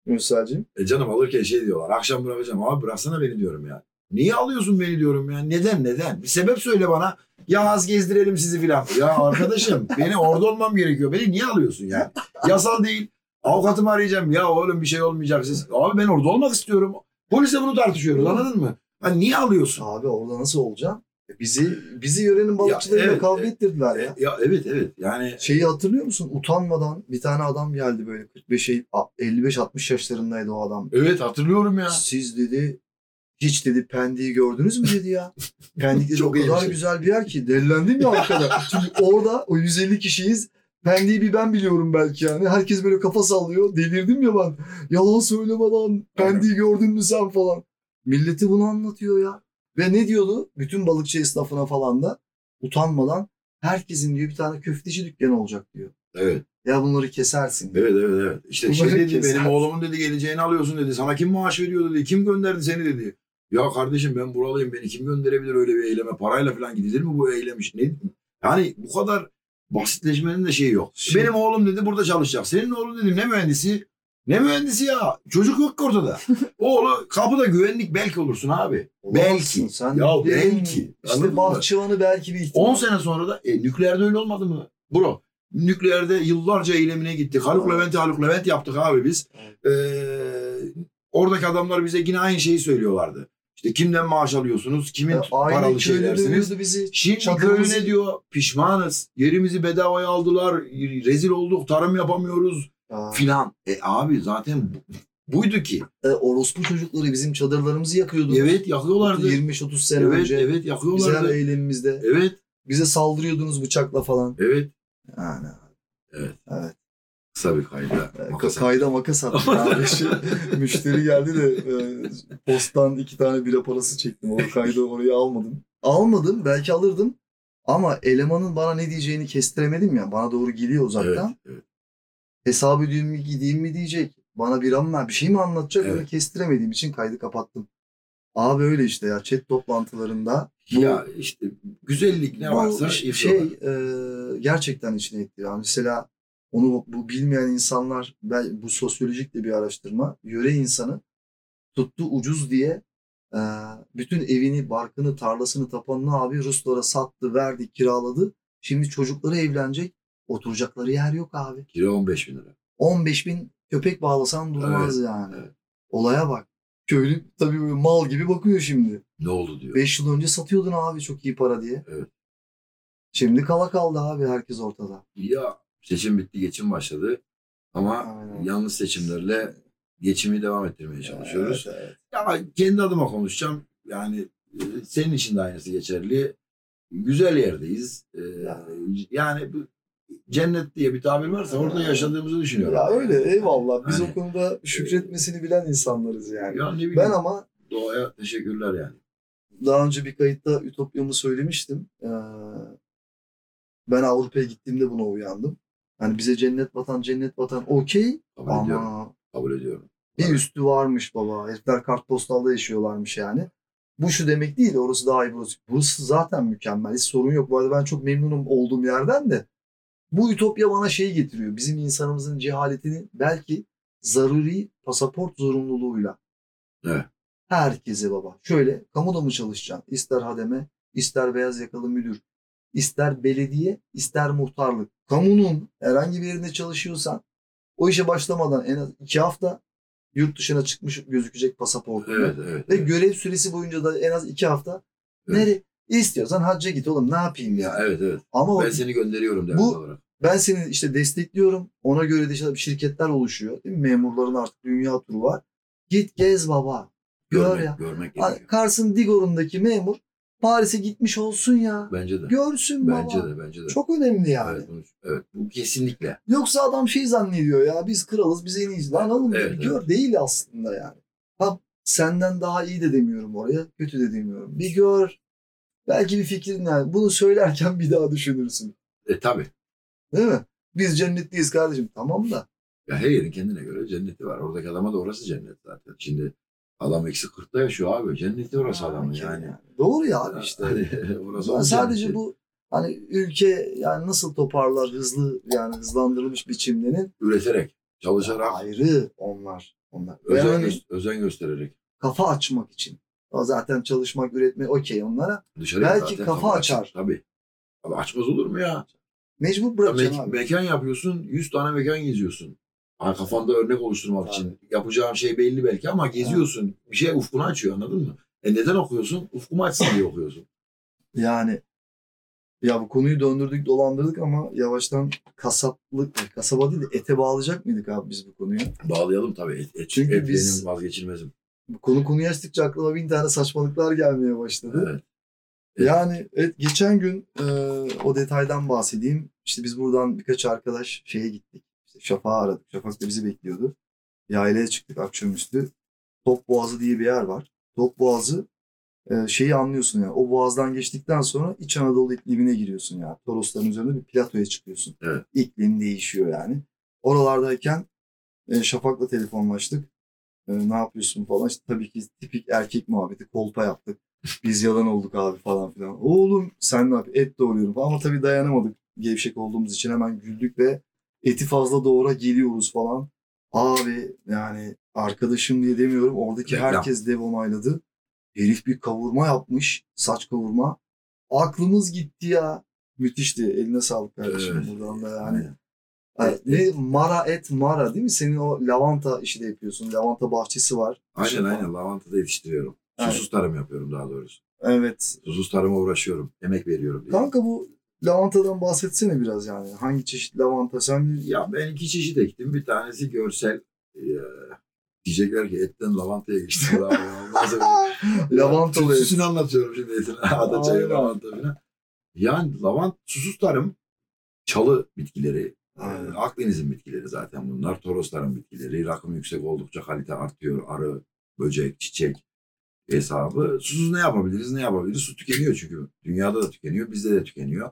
Mürselciğim. E canım alırken şey diyorlar. Akşam bırakacağım. Abi bıraksana beni diyorum ya. Niye alıyorsun beni diyorum ya. Neden neden? Bir sebep söyle bana. Ya az gezdirelim sizi filan. Ya arkadaşım beni orada olmam gerekiyor. Beni niye alıyorsun ya? Yasal değil. Avukatımı arayacağım. Ya oğlum bir şey olmayacak. Siz... Abi ben orada olmak istiyorum. Polisle bunu tartışıyoruz anladın mı? Ha, niye alıyorsun? Abi orada nasıl olacaksın? E Bizi bizi yörenin balıkçılarıyla evet, kavga evet. ettirdiler ya. ya evet evet yani Şeyi hatırlıyor musun? Utanmadan bir tane adam geldi böyle 45 55-60 yaşlarındaydı o adam. evet hatırlıyorum ya. Siz dedi hiç dedi Pendik'i gördünüz mü dedi ya. Pendik dedi o Çok bir kadar şey. güzel bir yer ki. Delilendim ya arkada. Çünkü orada o 150 kişiyiz. Pendik'i bir ben biliyorum belki yani. Herkes böyle kafa sallıyor. Delirdim ya ben. Yalan söyleme lan. Pendik'i gördün mü sen falan. Milleti bunu anlatıyor ya. Ve ne diyordu? Bütün balıkçı esnafına falan da utanmadan herkesin diyor bir tane köfteci dükkanı olacak diyor. Evet. Ya bunları kesersin. diyor. Evet evet evet. İşte Bunları şey dedi keser. benim oğlumun dedi geleceğini alıyorsun dedi. Sana kim maaş veriyor dedi. Kim gönderdi seni dedi. Ya kardeşim ben buralıyım. Beni kim gönderebilir öyle bir eyleme? Parayla falan gidilir mi bu eylem iş? Ne? Yani bu kadar basitleşmenin de şeyi yok. Şey- Benim oğlum dedi burada çalışacak. Senin oğlun dedim ne mühendisi? Ne mühendisi ya? Çocuk yok ki ortada. Oğlu kapıda güvenlik belki olursun abi. Olamazsın belki. Sen ya derin- belki. İşte bahçıvanı belki bir ihtimal. 10 sene sonra da e, nükleerde öyle olmadı mı? Bro nükleerde yıllarca eylemine gittik. Haluk. Levent'i Haluk Levent yaptık abi biz. Ee, oradaki adamlar bize yine aynı şeyi söylüyorlardı. İşte kimden maaş alıyorsunuz? Kimin Ya Aynı paralı şeylersiniz? bizi. Şimdi köylü ne diyor? Pişmanız. Yerimizi bedavaya aldılar. Rezil olduk. Tarım yapamıyoruz Filan. E abi zaten bu- buydu ki. e, orospu çocukları bizim çadırlarımızı yakıyordu. Evet yakıyorlardı. 25-30 sene Evet önce. evet yakıyorlardı. eylemimizde. Evet Bize saldırıyordunuz bıçakla falan. evet. Yani. Evet. Evet. Kısa bir kayda. Makas Kayda makas attık abi. Müşteri geldi de e, posttan iki tane bira parası çektim. O kaydı oraya almadım. Almadım. Belki alırdım. Ama elemanın bana ne diyeceğini kestiremedim ya. Bana doğru geliyor uzaktan. Evet, evet. Hesap ödeyeyim mi gideyim mi diyecek. Bana bir an ver bir şey mi anlatacak Evet. onu kestiremediğim için kaydı kapattım. Abi öyle işte ya chat toplantılarında bu, Ya işte güzellik ne varsa şey yapıyorlar. e, gerçekten içine etti. Yani mesela onu bu bilmeyen insanlar ben, bu sosyolojik de bir araştırma. Yöre insanı tuttu ucuz diye e, bütün evini, barkını, tarlasını, tapanını abi Ruslara sattı, verdi, kiraladı. Şimdi çocukları evlenecek. Oturacakları yer yok abi. Kira 15 bin lira. 15 bin köpek bağlasan durmaz yani. evet. Olaya bak. Köylü tabii böyle mal gibi bakıyor şimdi. Ne oldu diyor. 5 yıl önce satıyordun abi çok iyi para diye. Evet. Şimdi kala kaldı abi herkes ortada. Ya seçim bitti geçim başladı. Ama Aynen. yanlış seçimlerle geçimi devam ettirmeye çalışıyoruz. Evet, evet. Ya kendi adıma konuşacağım. Yani e, senin için de aynısı geçerli. Güzel yerdeyiz. E, yani bu cennet diye bir tabir varsa orada yaşadığımızı düşünüyorum. Ya öyle eyvallah. Biz Hani- o konuda şükretmesini bilen insanlarız yani. Ya ne bileyim. Ben ama Doğaya teşekkürler yani. daha önce bir kayıtta Ütopya'mı söylemiştim. Ee, ben Avrupa'ya gittiğimde buna uyandım. Hani bize cennet vatan cennet vatan okey Kabul ediyorum. ama Kabul ediyorum. Bir üstü varmış baba. Herifler kartpostalda yaşıyorlarmış yani. Bu şu demek değil. Orası daha iyi burası. Burası zaten mükemmel. Hiç sorun yok. Bu arada ben çok memnunum olduğum yerden de. Bu ütopya bana şeyi getiriyor. Bizim insanımızın cehaletini belki zaruri pasaport zorunluluğuyla. Evet. Herkese baba. Şöyle kamuda mı çalışacaksın? İster hademe, ister beyaz yakalı müdür, ister belediye, ister muhtarlık. Kamunun herhangi bir yerinde çalışıyorsan o işe başlamadan en az iki hafta yurt dışına çıkmış gözükecek pasaportun. Evet evet. Ve evet. görev süresi boyunca da en az iki hafta. Evet. Nereye? İstiyorsan hacca git oğlum ne yapayım ya. Evet evet. Ama Ben seni gönderiyorum devlet Bu- olarak. ben seni işte destekliyorum. Ona göre de işte şirketler oluşuyor. Değil mi? Memurların artık dünya turu var. Git gez baba. Gör görmek, ya. Görmek gerekiyor. Kars'ın Digor'undaki memur Paris'e gitmiş olsun ya. Bence de. Görsün Bence baba. de bence de. Çok önemli yani. Evet, bunu- evet bu kesinlikle. Yoksa adam şey zannediyor ya biz kralız biz en iyiyiz. Lan oğlum Evet, gör değil aslında yani. Ha senden daha iyi de demiyorum oraya kötü de demiyorum. Bir gör. Belki bir fikrin yani. Bunu söylerken bir daha düşünürsün. E tabi. Değil mi? Biz cennetliyiz kardeşim. Tamam da. Ya her yerin kendine göre cenneti var. Oradaki adama da orası cennet zaten. Şimdi adam eksi 40'ta yaşıyor abi. Cenneti orası adamın Ha, yani. Doğru ya abi işte. Hani orası onun sadece cenneti. bu hani ülke yani nasıl toparlar hızlı yani hızlandırılmış biçimlerin üreterek, çalışarak, ayrı onlar. Onlar. Özen, gö- özen göstererek. kafa açmak için. O zaten çalışmak, üretmek okey onlara. Dışarıya Belki kafa açık. açar. Tabii. Abi açmaz olur mu ya? Mecbur Ya bırakacaksın me- abi. mekan yapıyorsun, 100 tane mekan geziyorsun. Ha, kafanda örnek oluşturmak Tabii. için. Yapacağın şey belli belki ama geziyorsun. Bir şey ufkunu açıyor anladın mı? E neden okuyorsun? Ufkumu açsın diye okuyorsun. Yani ya bu konuyu döndürdük dolandırdık ama yavaştan kasaplık, kasaba değil de ete bağlayacak mıydık abi biz bu konuyu? Bağlayalım tabii. Et, et, Çünkü et biz- benim vazgeçilmezim. Konu konuyu açtıkça aklıma bin tane saçmalıklar gelmeye başladı. Evet. Yani evet, geçen gün e, o detaydan bahsedeyim. İşte biz buradan birkaç arkadaş şeye gittik. İşte Şafak'ı aradık. Şafak da bizi bekliyordu. Yaylaya çıktık akşamüstü. Top Boğazı diye bir yer var. Top Boğazı e, şeyi anlıyorsun yani. O boğazdan geçtikten sonra İç Anadolu iklimine giriyorsun yani. Torosların üzerinde bir platoya çıkıyorsun. Evet. İklim değişiyor yani. Oralardayken e, Şafak'la telefonlaştık. E, ne yapıyorsun falan. İşte tabii ki tipik erkek muhabbeti. Kolpa yaptık. Biz yalan olduk abi falan filan. Oğlum sen ne yapıyorsun? Et doğruyorum falan. Ama tabii dayanamadık. Gevşek olduğumuz için hemen güldük ve eti fazla doğra geliyoruz falan. Abi yani arkadaşım diye demiyorum. Oradaki Reklam. herkes dev onayladı. Herif bir kavurma yapmış. Saç kavurma. Aklımız gitti ya. Müthişti. Eline sağlık kardeşim. Evet. Buradan da yani. Ne mara et mara değil mi? Senin o lavanta işi de yapıyorsun. Lavanta bahçesi var. Aynen Şey aynen. Lavantada yetiştiriyorum. Aynen. Susuz tarım yapıyorum daha doğrusu. Evet. Susuz tarıma uğraşıyorum. Emek veriyorum. diye. Kanka bu lavantadan bahsetsene biraz yani. Hangi çeşit lavanta sen Ya ben iki çeşit ektim. Bir tanesi görsel. Ee, diyecekler ki etten lavantaya geçti. Bravo. Ondan sonra lavantalı anlatıyorum şimdi etin. Ada çayı lavanta falan. Yani lavant susuz tarım çalı bitkileri. Aynen. e, Akdeniz'in bitkileri zaten bunlar. Torosların bitkileri. Rakım yüksek oldukça kalite artıyor. Arı, böcek, çiçek hesabı. Susuz ne yapabiliriz? Ne yapabiliriz? Su tükeniyor çünkü. Dünyada da tükeniyor. Bizde de tükeniyor.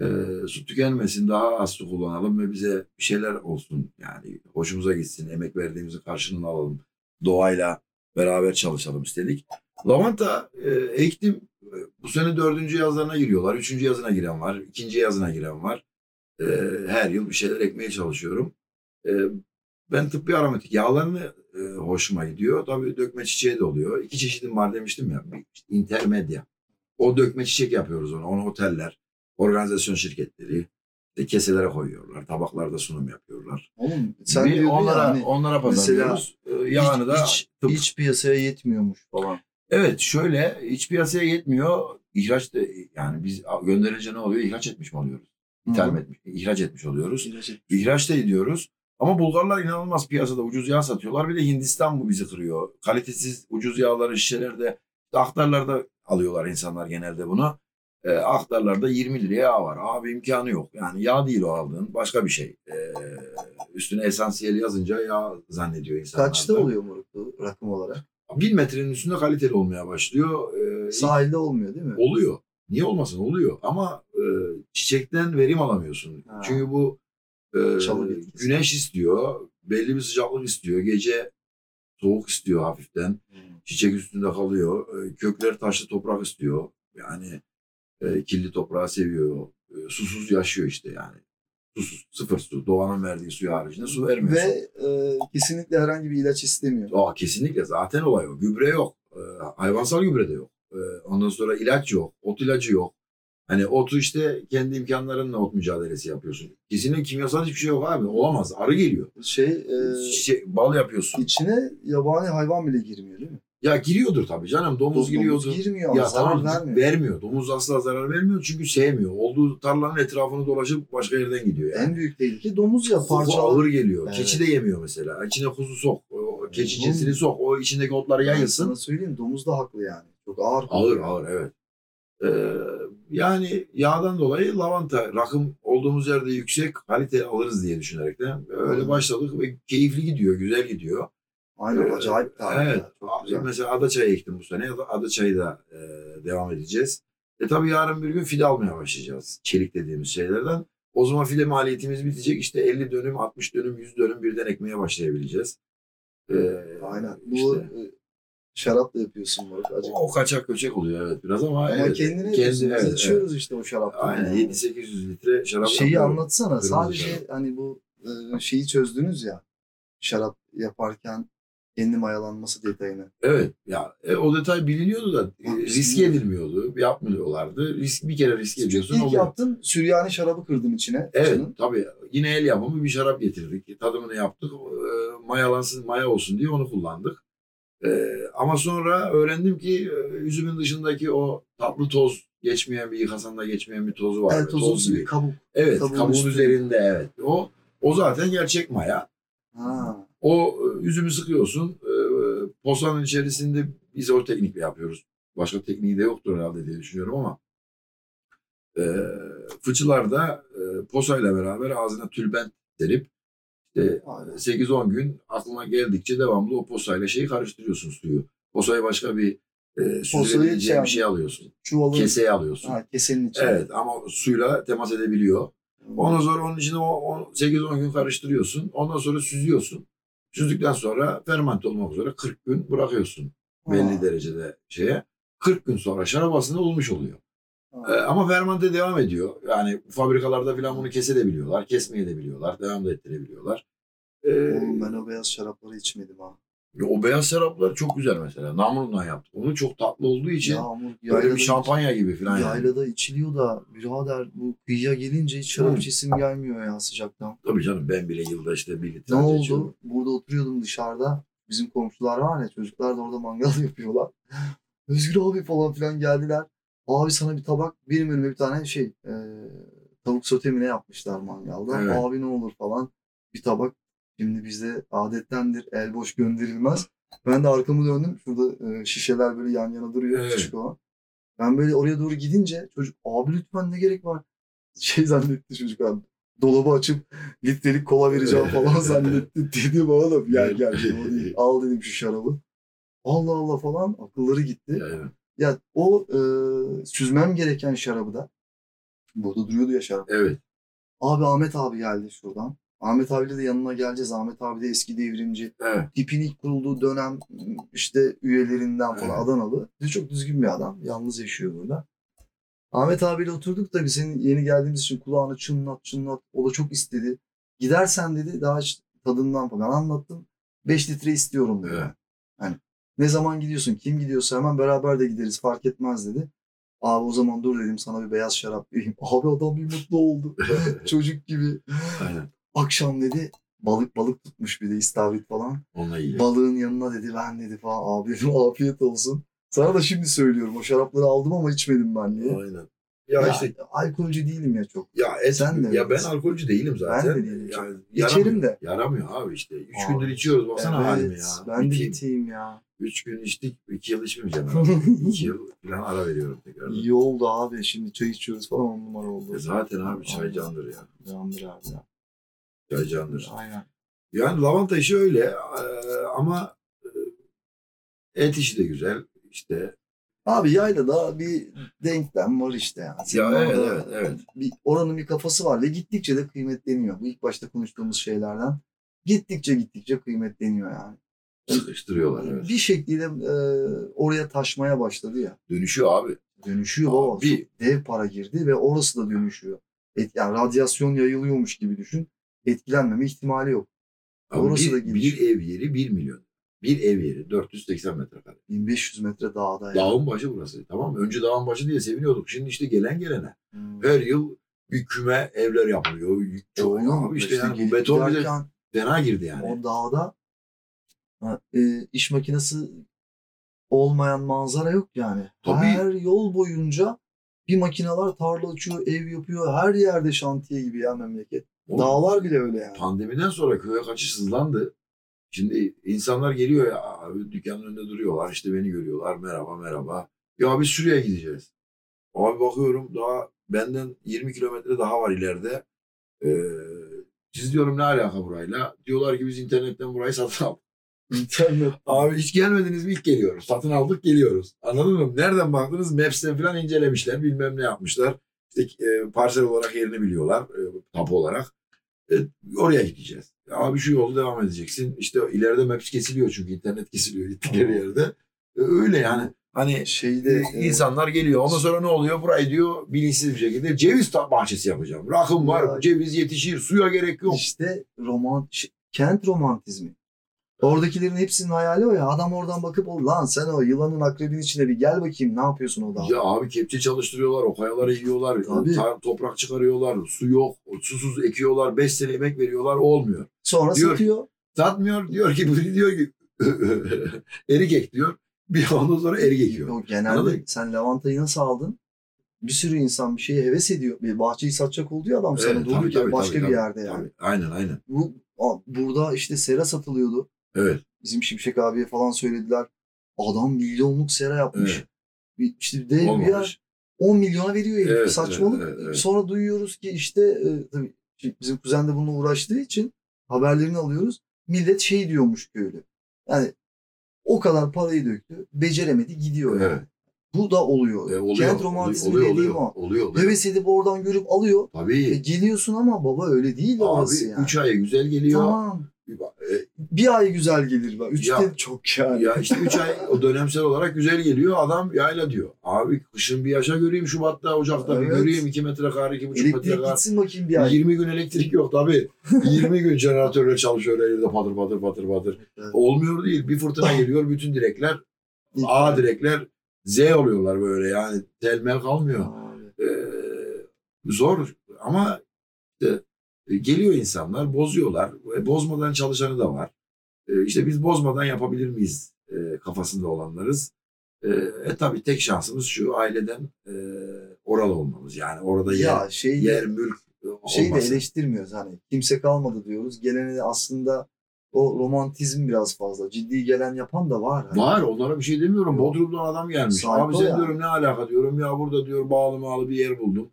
Ee, su tükenmesin daha az su kullanalım ve bize bir şeyler olsun. Yani hoşumuza gitsin. Emek verdiğimizin karşılığını alalım. Doğayla beraber çalışalım istedik. Lavanta e, ektim. E, Bu sene dördüncü yazlarına giriyorlar. Üçüncü yazına giren var. ikinci yazına giren var. E, her yıl bir şeyler ekmeye çalışıyorum. E, ben tıbbi aromatik yağlarını e, hoşuma gidiyor. Tabii dökme çiçeği de oluyor. İki çeşidim var demiştim ya. İntermedya. O dökme çiçek yapıyoruz onu. Onu oteller, organizasyon şirketleri işte keselere koyuyorlar. Tabaklarda sunum yapıyorlar. Oğlum sen Bir onlara, ya hani onlara pazarlıyoruz. E, yağını da iç, tıp- iç piyasaya yetmiyormuş falan. Evet şöyle iç piyasaya yetmiyor. İhraç da yani biz gönderince ne oluyor? İhraç etmiş mi oluyoruz? İthal mi etmiş, ihraç etmiş oluyoruz. İhraç da ediyoruz. Ama Bulgarlar inanılmaz piyasada ucuz yağ satıyorlar. Bir de Hindistan bu bizi kırıyor. Kalitesiz ucuz yağları şişelerde, aktarlarda alıyorlar insanlar genelde bunu. E, aktarlarda 20 liraya yağ var. Abi imkanı yok. Yani yağ değil o aldığın. Başka bir şey. E, üstüne esansiyel yazınca yağ zannediyor insanlar. Kaçta oluyor bu rakım olarak? Bir metrenin üstünde kaliteli olmaya başlıyor. E, Sahilde olmuyor değil mi? Oluyor. Niye olmasın? Oluyor. Ama e, çiçekten verim alamıyorsun. Ha. Çünkü bu e, Çalı bitkisi. güneş istiyor. Belli bir sıcaklık istiyor. Gece soğuk istiyor hafiften. Çiçek üstünde kalıyor. E, kökler taşlı toprak istiyor. Yani e, kirli toprağı seviyor. E, susuz yaşıyor işte yani. Susuz. Sıfır su. Doğanın verdiği suyu haricinde su vermiyor. Ve e, kesinlikle herhangi bir ilaç istemiyor. Aa, kesinlikle zaten olay o. Gübre yok. Ee, hayvansal gübre de yok. Ee, ondan sonra ilaç yok. Ot ilacı yok. Hani otu işte kendi imkanlarınla ot mücadelesi yapıyorsun. Kesinlikle kimyasal hiçbir şey yok abi. Olamaz. Arı geliyor. Şey e, Şey, bal yapıyorsun. içine yabani hayvan bile girmiyor değil mi? Ya giriyordur tabii canım. Domuz, Domuz giriyordur. girmiyor ama Ya zarar tamam vermiyor. vermiyor. Domuz asla zarar vermiyor çünkü sevmiyor. Olduğu tarlanın etrafını dolaşıp başka yerden gidiyor yani. En büyük tehlike domuz ya parçalı. ağır geliyor. Evet. Keçi de yemiyor mesela. İçine kuzu sok. O keçicesini sok. O içindeki otları yayılsın. Sana söyleyeyim domuz da haklı yani. Çok ağır. Ağır ağır evet. Ee, yani yağdan dolayı lavanta rakım olduğumuz yerde yüksek kalite alırız diye düşünerek de öyle başladık ve keyifli gidiyor, güzel gidiyor. Aynen Ee, acayip tarih. Evet. ya. Mesela adaçayı ektim bu sene. Adaçayı da e, devam edeceğiz. E tabii yarın bir gün fide almaya başlayacağız. Çelik dediğimiz şeylerden. O zaman fide maliyetimiz bitecek. İşte 50 dönüm, 60 dönüm, 100 dönüm birden ekmeye başlayabileceğiz. Ee, Aynen. Bu işte. Şarap da yapıyorsun moruk. Acı. o kaçak göçek oluyor evet biraz ama, Ama evet, kendine. Biz evet, içiyoruz işte o şaraptan. Aynen yani. 7-800 litre şarap Şeyi yapıyorum. anlatsana. Kırmızı Sadece şarap. hani bu e, şeyi çözdünüz ya. Şarap yaparken kendi mayalanması detayını. Evet ya e, o detay biliniyordu da e, Bak, risk bilmiyorum. edilmiyordu. Yapmıyorlardı. Risk bir kere risk ediyorsun İlk oluyor. yaptın Süryani şarabı kırdın içine. Evet Canın. tabii. Yine el yapımı bir şarap getirdik. Tadımını yaptık. E, mayalansın, maya olsun diye onu kullandık. E, ama sonra öğrendim ki e, üzümün dışındaki o tatlı toz geçmeyen bir yıkasanda geçmeyen bir tozu var. Evet tozumsu toz gibi. kabuk. Evet kabuğun kabuğun üstünde. üzerinde evet. O o zaten gerçek maya. Ha. O e, üzümü sıkıyorsun. E, posanın içerisinde biz o teknikle yapıyoruz. Başka tekniği de yoktur herhalde diye düşünüyorum ama e, fıçılarda e, posayla beraber ağzına tülbent serip işte Aynen. 8-10 gün aklına geldikçe devamlı o posayla şeyi karıştırıyorsun suyu. Posayı başka bir e, süzülebileceğin şey bir şey alıyorsun. Çuvalı. Keseye alıyorsun. Ha, kesenin içine. Evet ama suyla temas edebiliyor. Ondan sonra onun içine o, o 8-10 gün karıştırıyorsun. Ondan sonra süzüyorsun. Süzdükten sonra fermente olmak üzere 40 gün bırakıyorsun. Ha. Belli derecede şeye. 40 gün sonra şarap aslında olmuş oluyor. Ee, ama fermente devam ediyor. Yani fabrikalarda falan bunu kesebiliyorlar. Kesmeye de biliyorlar. Devam da ettirebiliyorlar. Ee, Oğlum ben o beyaz şarapları içmedim ha. o beyaz şaraplar çok güzel mesela. Namurundan yaptık. Onu çok tatlı olduğu için Yağmur, böyle bir şampanya gibi falan yani. yaylada içiliyor da birader bu kıyıya gelince hiç şarap içesim gelmiyor ya sıcaktan. Tabii canım ben bile yılda işte bir litre Ne oldu? içiyorum. Burada oturuyordum dışarıda. Bizim komşular var ya çocuklar da orada mangal yapıyorlar. Özgür abi falan filan geldiler. Abi sana bir tabak benim önüme bir tane şey e, tavuk sotemine yapmışlar mangalda. Evet. Abi ne olur falan bir tabak. Şimdi bizde adettendir el boş gönderilmez. Ben de arkamı döndüm. Şurada e, şişeler böyle yan yana duruyor Evet. küçük olan. Ben böyle oraya doğru gidince çocuk abi lütfen ne gerek var? Şey zannetti çocuk abi. Dolabı açıp litrelik kola vereceğim falan zannetti. Dedim oğlum gel gel o değil. Al dedim şu şarabı. Allah Allah falan akılları gitti. Yani, Ya o e, süzmem gereken şarabı da burada duruyordu ya şarap. evet. Abi Ahmet abi geldi şuradan. Ahmet abiyle de yanına geleceğiz. Ahmet abi de eski devrimci. Evet. Tipin ilk kurulduğu dönem işte üyelerinden falan Evet. Adanalı. De çok düzgün bir adam. Yalnız yaşıyor burada. Ahmet abiyle oturduk da biz senin yeni geldiğimiz için kulağını çınlat çınlat. O da çok istedi. Gidersen dedi daha tadından falan anlattım. 5 litre istiyorum dedi. Evet. Ne zaman gidiyorsun kim gidiyorsa hemen beraber de gideriz fark etmez dedi. Abi o zaman dur dedim sana bir beyaz şarap vereyim. Abi adam bir mutlu oldu. Çocuk gibi. Aynen. Akşam dedi balık balık tutmuş bir de istavrit falan. Onunla iyi. Balığın yanına dedi ben dedi falan abi dedim afiyet olsun. Sana da şimdi söylüyorum o şarapları aldım ama içmedim ben diye. Aynen. Ya, Ya, işte alkolcü değilim ya çok. ya et, Sen de ya ben alkolcü değilim zaten. Ben de değilim. Yani İçerim yaramıyor. de. Yaramıyor abi işte. Üç Abi, gündür içiyoruz baksana halime ya. Ben de Biteyim. biteyim ya. Üç gün içtik. iki yıl içmeyeceğim herhalde. iki yıl falan ara veriyorum tekrar. İyi oldu abi şimdi çay içiyoruz falan on numara oldu. E zaten abi çay candır ya. Candır abi ya. Çay candır. Aynen. Yani lavanta işi öyle eee, ama e, et işi de güzel. İşte Abi yaylada bir denklem var işte yani. Ya evet, evet, evet. Bir, oranın bir kafası var ve gittikçe de kıymetleniyor. Bu ilk başta konuştuğumuz şeylerden. Gittikçe gittikçe kıymetleniyor yani. Sıkıştırıyorlar evet. Bir şekilde e, oraya taşmaya başladı ya. Dönüşüyor abi. Dönüşüyor baba. Çok Dev para girdi ve orası da dönüşüyor. Et, yani radyasyon yayılıyormuş gibi düşün. Etkilenmeme ihtimali yok. Abi Orası bir, da geniş. bir ev yeri 1 milyon. Bir ev yeri 480 metrekare. 1500 metre dağda yani. Dağın başı burası. Tamam mı? Önce dağın başı diye seviniyorduk. Şimdi işte gelen gelene. Hmm. Her yıl bir küme evler yapılıyor. Çok Oğlum, abi işte işte yani bu beton bize fena girdi yani. O dağda ha, e, iş makinesi olmayan manzara yok yani. Tabii. Her yol boyunca bir makineler tarla açıyor, ev yapıyor. Her yerde şantiye gibi ya memleket. Oğlum, Dağlar bile öyle yani. Pandemiden sonra köye kaçış hızlandı. Şimdi insanlar geliyor ya abi dükkanın önünde duruyorlar işte beni görüyorlar merhaba merhaba. Ya biz şuraya gideceğiz. Abi bakıyorum daha benden 20 kilometre daha var ileride. Ee, siz diyorum ne alaka burayla? Diyorlar ki biz internetten burayı satın aldık. İnternet. Abi hiç gelmediniz mi? İlk geliyoruz. Satın aldık geliyoruz. Anladın mı? Nereden baktınız? Maps'ten falan incelemişler. Bilmem ne yapmışlar. İşte e, parsel olarak yerini biliyorlar. E, tapu olarak. E, oraya gideceğiz. Abi şu yolda devam edeceksin. İşte ileride Maps kesiliyor çünkü internet kesiliyor gittikleri yerde. E, öyle yani. Hani Şeyde e, insanlar geliyor. Ondan sonra ne oluyor? Burayı diyor bilinçsiz bir şekilde ceviz bahçesi yapacağım. Rakım var. Ya. Ceviz yetişir. Suya gerek yok. işte roman ş- kent romantizmi. Oradakilerin hepsinin hayali o ya. Adam oradan bakıp o lan sen o yılanın akrebin içine bir gel bakayım ne yapıyorsun o. Ya abi kepçe çalıştırıyorlar, o kayaları yiyorlar, Tabii. ta- toprak çıkarıyorlar, su yok, susuz ekiyorlar, 5 sene emek veriyorlar, olmuyor. Sonra diyor- satıyor. Satmıyor, diyor ki, diyor ki erik ek diyor. Bir ondan sonra erik ekiyor. Yok genelde Anladın? sen lavantayı nasıl aldın? Bir sürü insan bir şeye heves ediyor. Bir bahçeyi satacak oldu ya adam sana Evet, tabii, tabii, başka tabii, bir tabii. yerde yani. Tabii, Aynen aynen. Bu burada işte sera satılıyordu. Evet. Bizim Şimşek abiye falan söylediler. Adam milyonluk sera yapmış. Evet. Bir, işte dev bir yer Olmamış. 10 milyona veriyor herif. Evet, Saçmalık. evet, evet, evet. Sonra duyuyoruz ki işte e, tabii bizim kuzen de bununla uğraştığı için haberlerini alıyoruz. Millet şey diyormuş köylü. Yani o kadar parayı döktü. Beceremedi gidiyor. yani. Evet. Bu da oluyor. E, oluyor, Kent romantizmi oluyor, dediğim oluyor, o. oluyor, oluyor. Heves edip oradan görüp alıyor. E, Tabii. geliyorsun ama baba öyle değil orası Abi yani. 3 aya güzel geliyor. Tamam. E, Bir ay güzel gelir. bak. Üç Ya- de çok yani. Ya işte 3 ay o dönemsel olarak güzel geliyor. Adam yayla diyor. Abi kışın bir yaşa göreyim Şubat'ta, Ocak'ta bir Evet. göreyim 2 metre kar, 2,5 metre Elektrik gitsin bakayım bir ay. 20 gün elektrik yok tabii. 20 gün jeneratörle çalışıyor evde patır patır patır patır. Evet. Olmuyor değil. Bir fırtına geliyor bütün direkler A direkler Z oluyorlar böyle yani telmel kalmıyor. Ee, zor ama işte geliyor insanlar bozuyorlar. E, bozmadan çalışanı da var. E, işte biz bozmadan yapabilir miyiz e, kafasında olanlarız. E, e tabii tek şansımız şu aileden e, oralı olmamız. Yani orada yer, Ya şey yer mülk e, şey de eleştirmiyoruz hani kimse kalmadı diyoruz. Gelene aslında o romantizm biraz fazla. Ciddi gelen yapan da var. Hani. Var onlara bir şey demiyorum. Bodrum'dan adam gelmiş. Sahip Abi sen yani. diyorum ne alaka diyorum. Ya burada diyor bağlı mağlı bir yer buldum.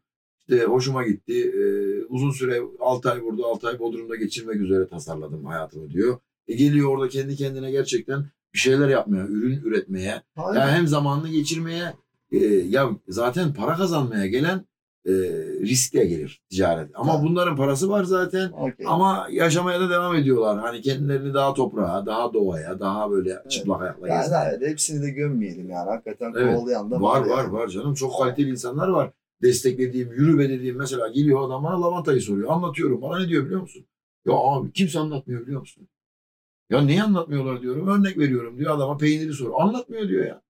İşte hoşuma gitti. Ee, uzun süre 6 ay burada 6 ay Bodrum'da geçirmek üzere tasarladım hayatımı diyor. E geliyor orada kendi kendine gerçekten bir şeyler yapmaya, ürün üretmeye, Aynen. yani hem zamanını geçirmeye, e, ya zaten para kazanmaya gelen e, riskle gelir ticaret. Ama bunların parası var zaten. Okey. Ama yaşamaya da devam ediyorlar. Hani kendilerini daha toprağa, daha doğaya, daha böyle çıplak ayakla Yani evet, hepsini de gömmeyelim yani. Hakikaten Evet. kovalayan da Var var. var yani. var canım. Çok kaliteli insanlar var. Desteklediğim, yürü be dediğim mesela geliyor adam bana lavantayı soruyor. Anlatıyorum. Bana ne diyor biliyor musun? Ya abi kimse anlatmıyor biliyor musun? Ya neyi anlatmıyorlar diyorum. Örnek veriyorum diyor adama peyniri soruyor. Anlatmıyor diyor ya.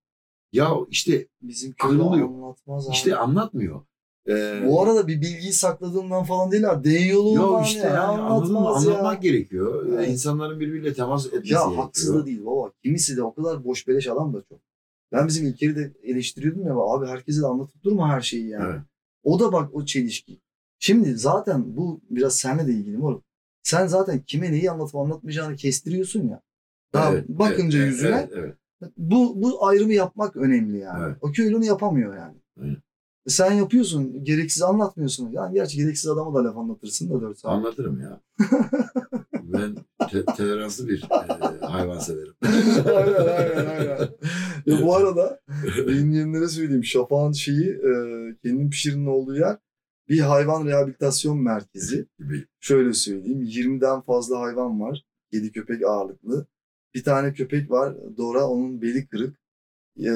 Ya işte Bizim Kırılıyor. anlatmaz abi. işte anlatmıyor. Ee, Bu arada bir bilgiyi sakladığımdan falan değil ha. Denyolu Yok olan işte ya. yani anladın mı? Ya. Anlatmak gerekiyor. Evet. İnsanların birbiriyle temas etmesi Ya gerekiyor. haksız da değil baba. Kimisi de o kadar boş beleş adam da çok. Ben bizim İlker'i de eleştiriyordum ya abi herkese de anlatıp durma her şeyi yani. Evet. O da bak o çelişki. Şimdi zaten bu biraz seninle de ilgili oğlum? Sen zaten kime neyi anlatıp anlatmayacağını kestiriyorsun ya. Daha Evet, bakınca evet, yüzüne Evet, evet. bu bu ayrımı yapmak önemli yani. Evet. O köylü onu yapamıyor yani. Evet. Sen yapıyorsun, gereksiz anlatmıyorsun. Yani gerçi gereksiz adama da laf anlatırsın da 4 saat. Anlatırım ya. ben te- toleranslı bir e, hayvan severim. aynen aynen aynen. Ya bu arada dinleyenlere söyleyeyim. Şafak'ın şeyi e, kendin pişirinin olduğu yer bir hayvan rehabilitasyon merkezi. Şöyle söyleyeyim 20'den fazla hayvan var. Kedi köpek ağırlıklı. Bir tane köpek var Dora onun beli kırık. E,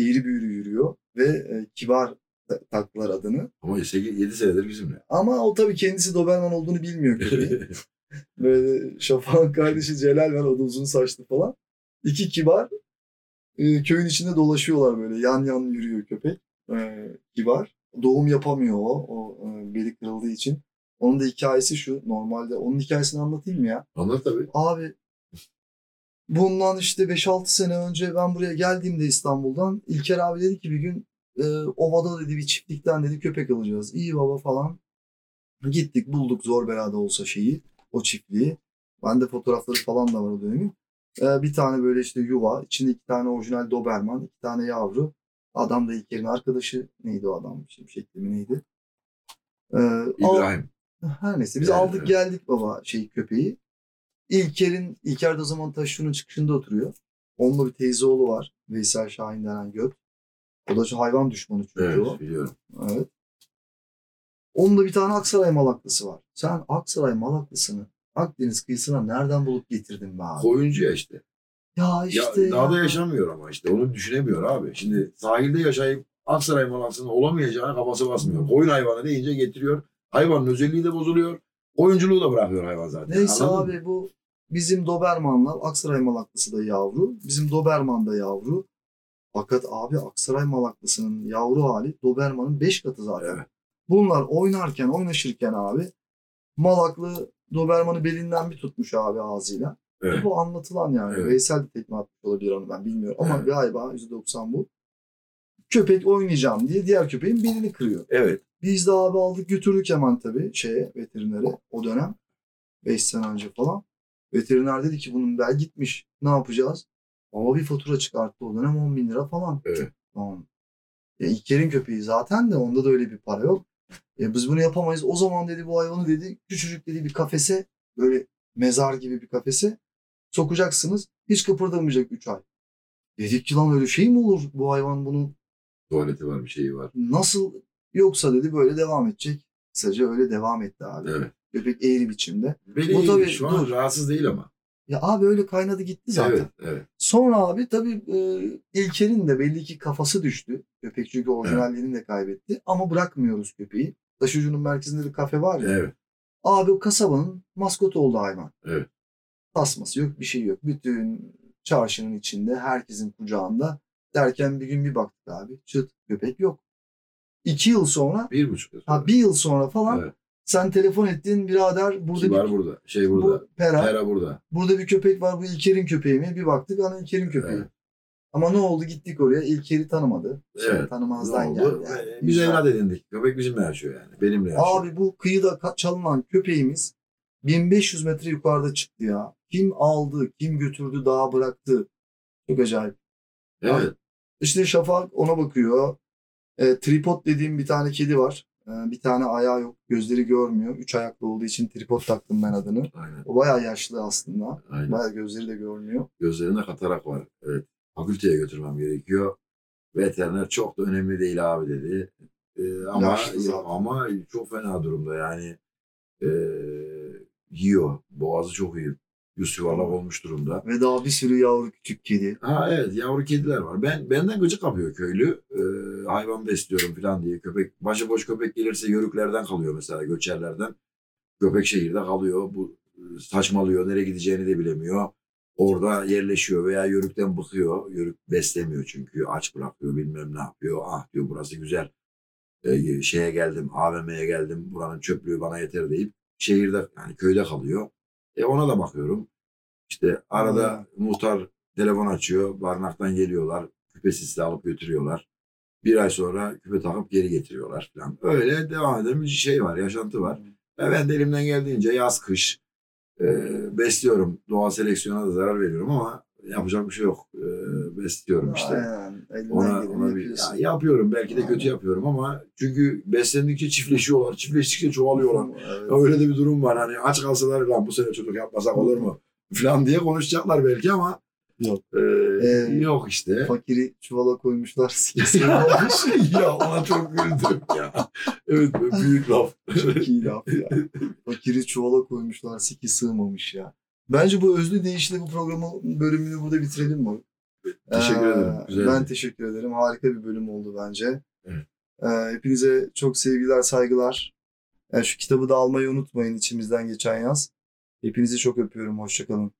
eğri büğrü yürüyor ve e, kibar ta- taktılar adını. Ama 7 senedir bizimle. Ama o tabii kendisi Doberman olduğunu bilmiyor köpeğin. Böyle Şafak'ın kardeşi Celal var o da uzun saçlı falan. İki kibar e, köyün içinde dolaşıyorlar böyle yan yan yürüyor köpek. E, kibar. Doğum yapamıyor o, o e, beli kırıldığı için. Onun da hikayesi şu normalde. Onun hikayesini anlatayım mı ya? Anlat tabii. Abi bundan işte 5-6 sene önce ben buraya geldiğimde İstanbul'dan İlker abi dedi ki bir gün e, ovada dedi bir çiftlikten dedi köpek alacağız. İyi baba falan. Gittik bulduk zor belada olsa şeyi o çiftliği. Bende fotoğrafları falan da var o dönemin. Ee, bir tane böyle işte yuva. içinde iki tane orijinal Doberman. iki tane yavru. Adam da İlker'in arkadaşı. Neydi o adam? Şimdi şekli mi neydi? Ee, al- İbrahim. her neyse biz aldık evet. geldik baba şey köpeği. İlker'in İlker de o zaman taşının çıkışında oturuyor. Onunla bir teyze oğlu var. Veysel Şahin denen göt. O da şu hayvan düşmanı çünkü o. Evet biliyorum. Evet. Onun da bir tane Aksaray malaklısı var. Sen Aksaray malaklısını Akdeniz kıyısına nereden bulup getirdin be abi? Koyuncu ya işte. Ya işte ya, daha da yaşamıyor ama işte. Onu düşünemiyor abi. Şimdi sahilde yaşayıp Aksaray malansının olamayacağına kafası basmıyor. Koyun hayvanı deyince getiriyor. Hayvanın özelliği de bozuluyor. Oyunculuğu da bırakıyor hayvan zaten. Neyse Anladın abi mı? bu bizim Doberman'la Aksaray malaklısı da yavru. Bizim Doberman da yavru. Fakat abi Aksaray malaklısının yavru hali Doberman'ın 5 katı zaten. Evet. Bunlar oynarken oynaşırken abi malaklı Doberman'ı belinden bir tutmuş abi ağzıyla. Evet. Bu anlatılan yani. Evet. Veysel de tekme atmış olabilir onu ben bilmiyorum. Ama Evet. galiba %90 bu. Köpek oynayacağım diye diğer köpeğin belini kırıyor. Evet. Biz de abi aldık götürdük hemen tabii şeye veterinere o dönem. 5 sene önce falan. Veteriner dedi ki bunun bel gitmiş. Ne yapacağız? Baba bir fatura çıkarttı o dönem 10 bin lira falan. Evet. Tamam. Ya İlker'in köpeği zaten de onda da öyle bir para yok. E biz bunu yapamayız. O zaman dedi bu hayvanı dedi küçücük dedi bir kafese böyle mezar gibi bir kafese sokacaksınız. Hiç kıpırdamayacak 3 ay. Dedik ki lan öyle şey mi olur bu hayvan bunun Tuvaleti var bir şeyi var. nasıl yoksa dedi böyle devam edecek. Kısaca öyle devam etti abi. Evet. Köpek eğri biçimde. Beni Bu tabii- şu an dur. rahatsız değil ama. Ya abi öyle kaynadı gitti zaten. Evet. Evet. Sonra abi tabii e, İlker'in de belli ki kafası düştü. Köpek çünkü orijinalliğini de kaybetti. Ama bırakmıyoruz köpeği. Taşucunun merkezinde bir kafe var ya. Evet. Abi o kasabanın maskotu oldu hayvan. Evet. Tasması yok bir şey yok. Bütün çarşının içinde herkesin kucağında. Derken bir gün bir baktık abi çıt köpek yok. İki yıl sonra Bir buçuk yıl sonra. ha bir yıl sonra falan Evet. Sen telefon ettin birader burada Kibar bir, burada. Şey burada. bu Pera, Pera burada. burada bir köpek var bu İlker'in köpeği mi? Bir baktık ana İlker'in köpeği. Evet. Ama ne oldu gittik oraya İlker'i tanımadı. Şey, Evet. Tanımazdan geldi. yani. Ee, Biz evlat edindik. Köpek bizimle yaşıyor yani. Benimle yaşıyor. Abi bu kıyıda çalınan köpeğimiz 1500 metre yukarıda çıktı ya. Kim aldı, kim götürdü, dağa bıraktı. Çok acayip. evet. İşte Şafak ona bakıyor. E, tripod dediğim bir tane kedi var. E, bir tane ayağı yok, gözleri görmüyor. Üç ayaklı olduğu için tripod taktım ben adını. Aynen. O bayağı yaşlı aslında. Aynen. Bayağı gözleri de görmüyor. Gözlerinde katarak var. Evet. Fakülteye götürmem gerekiyor. Veteriner çok da önemli değil abi dedi. Ee, ama ama çok fena durumda yani. Ee, yiyor. Boğazı çok iyi. Yüz yuvarlak olmuş durumda. Ve daha bir sürü yavru küçük kedi. Ha evet yavru kediler var. Ben benden gıcık kapıyor köylü. Ee, hayvan besliyorum falan diye köpek başıboş köpek gelirse yörüklerden kalıyor mesela göçerlerden. Köpek şehirde kalıyor. Bu e, saçmalıyor. Nereye gideceğini de bilemiyor. Orada yerleşiyor veya yörükten bıkıyor. Yörük beslemiyor çünkü. Aç bırakıyor bilmem ne yapıyor. Ah diyor burası güzel. Ee, şeye geldim AVM'ye geldim. Buranın çöplüğü bana yeter deyip şehirde yani köyde kalıyor. E ona da bakıyorum. İşte arada muhtar telefon açıyor. Barınaktan geliyorlar. Küpesiz alıp götürüyorlar. Bir ay sonra küpe takıp geri getiriyorlar falan. Öyle devam eden bir şey var, yaşantı var. Ve ben de elimden geldiğince yaz kış e, besliyorum. Doğal seleksiyona da zarar veriyorum ama yapacak bir şey yok. E, besliyorum işte. Aynen. Elinden Ona, geleni ona bir, ya yapıyorum belki de kötü Aynen. yapıyorum ama çünkü beslendikçe çiftleşiyorlar. Çiftleştikçe çoğalıyorlar. Evet. Ya Öyle de bir durum var. Hani aç kalsalar lan bu sene çocuk yapmasak olur mu? Falan diye konuşacaklar belki ama Yok. e, Ee, yok işte. Fakiri çuvala koymuşlar. Sikesi olmuş. ya ona çok güldüm ya. Evet büyük laf. Çok iyi laf ya. Fakiri çuvala koymuşlar. Siki sığmamış ya. Bence bu özlü deyişle bu programın bölümünü burada bitirelim mi? Teşekkür Ee, ederim. Güzeldi. Ben teşekkür ederim. Harika bir bölüm oldu bence. Evet. Ee, hepinize çok sevgiler, saygılar. Yani şu kitabı da almayı unutmayın içimizden geçen yaz. Hepinizi çok öpüyorum. Hoşçakalın.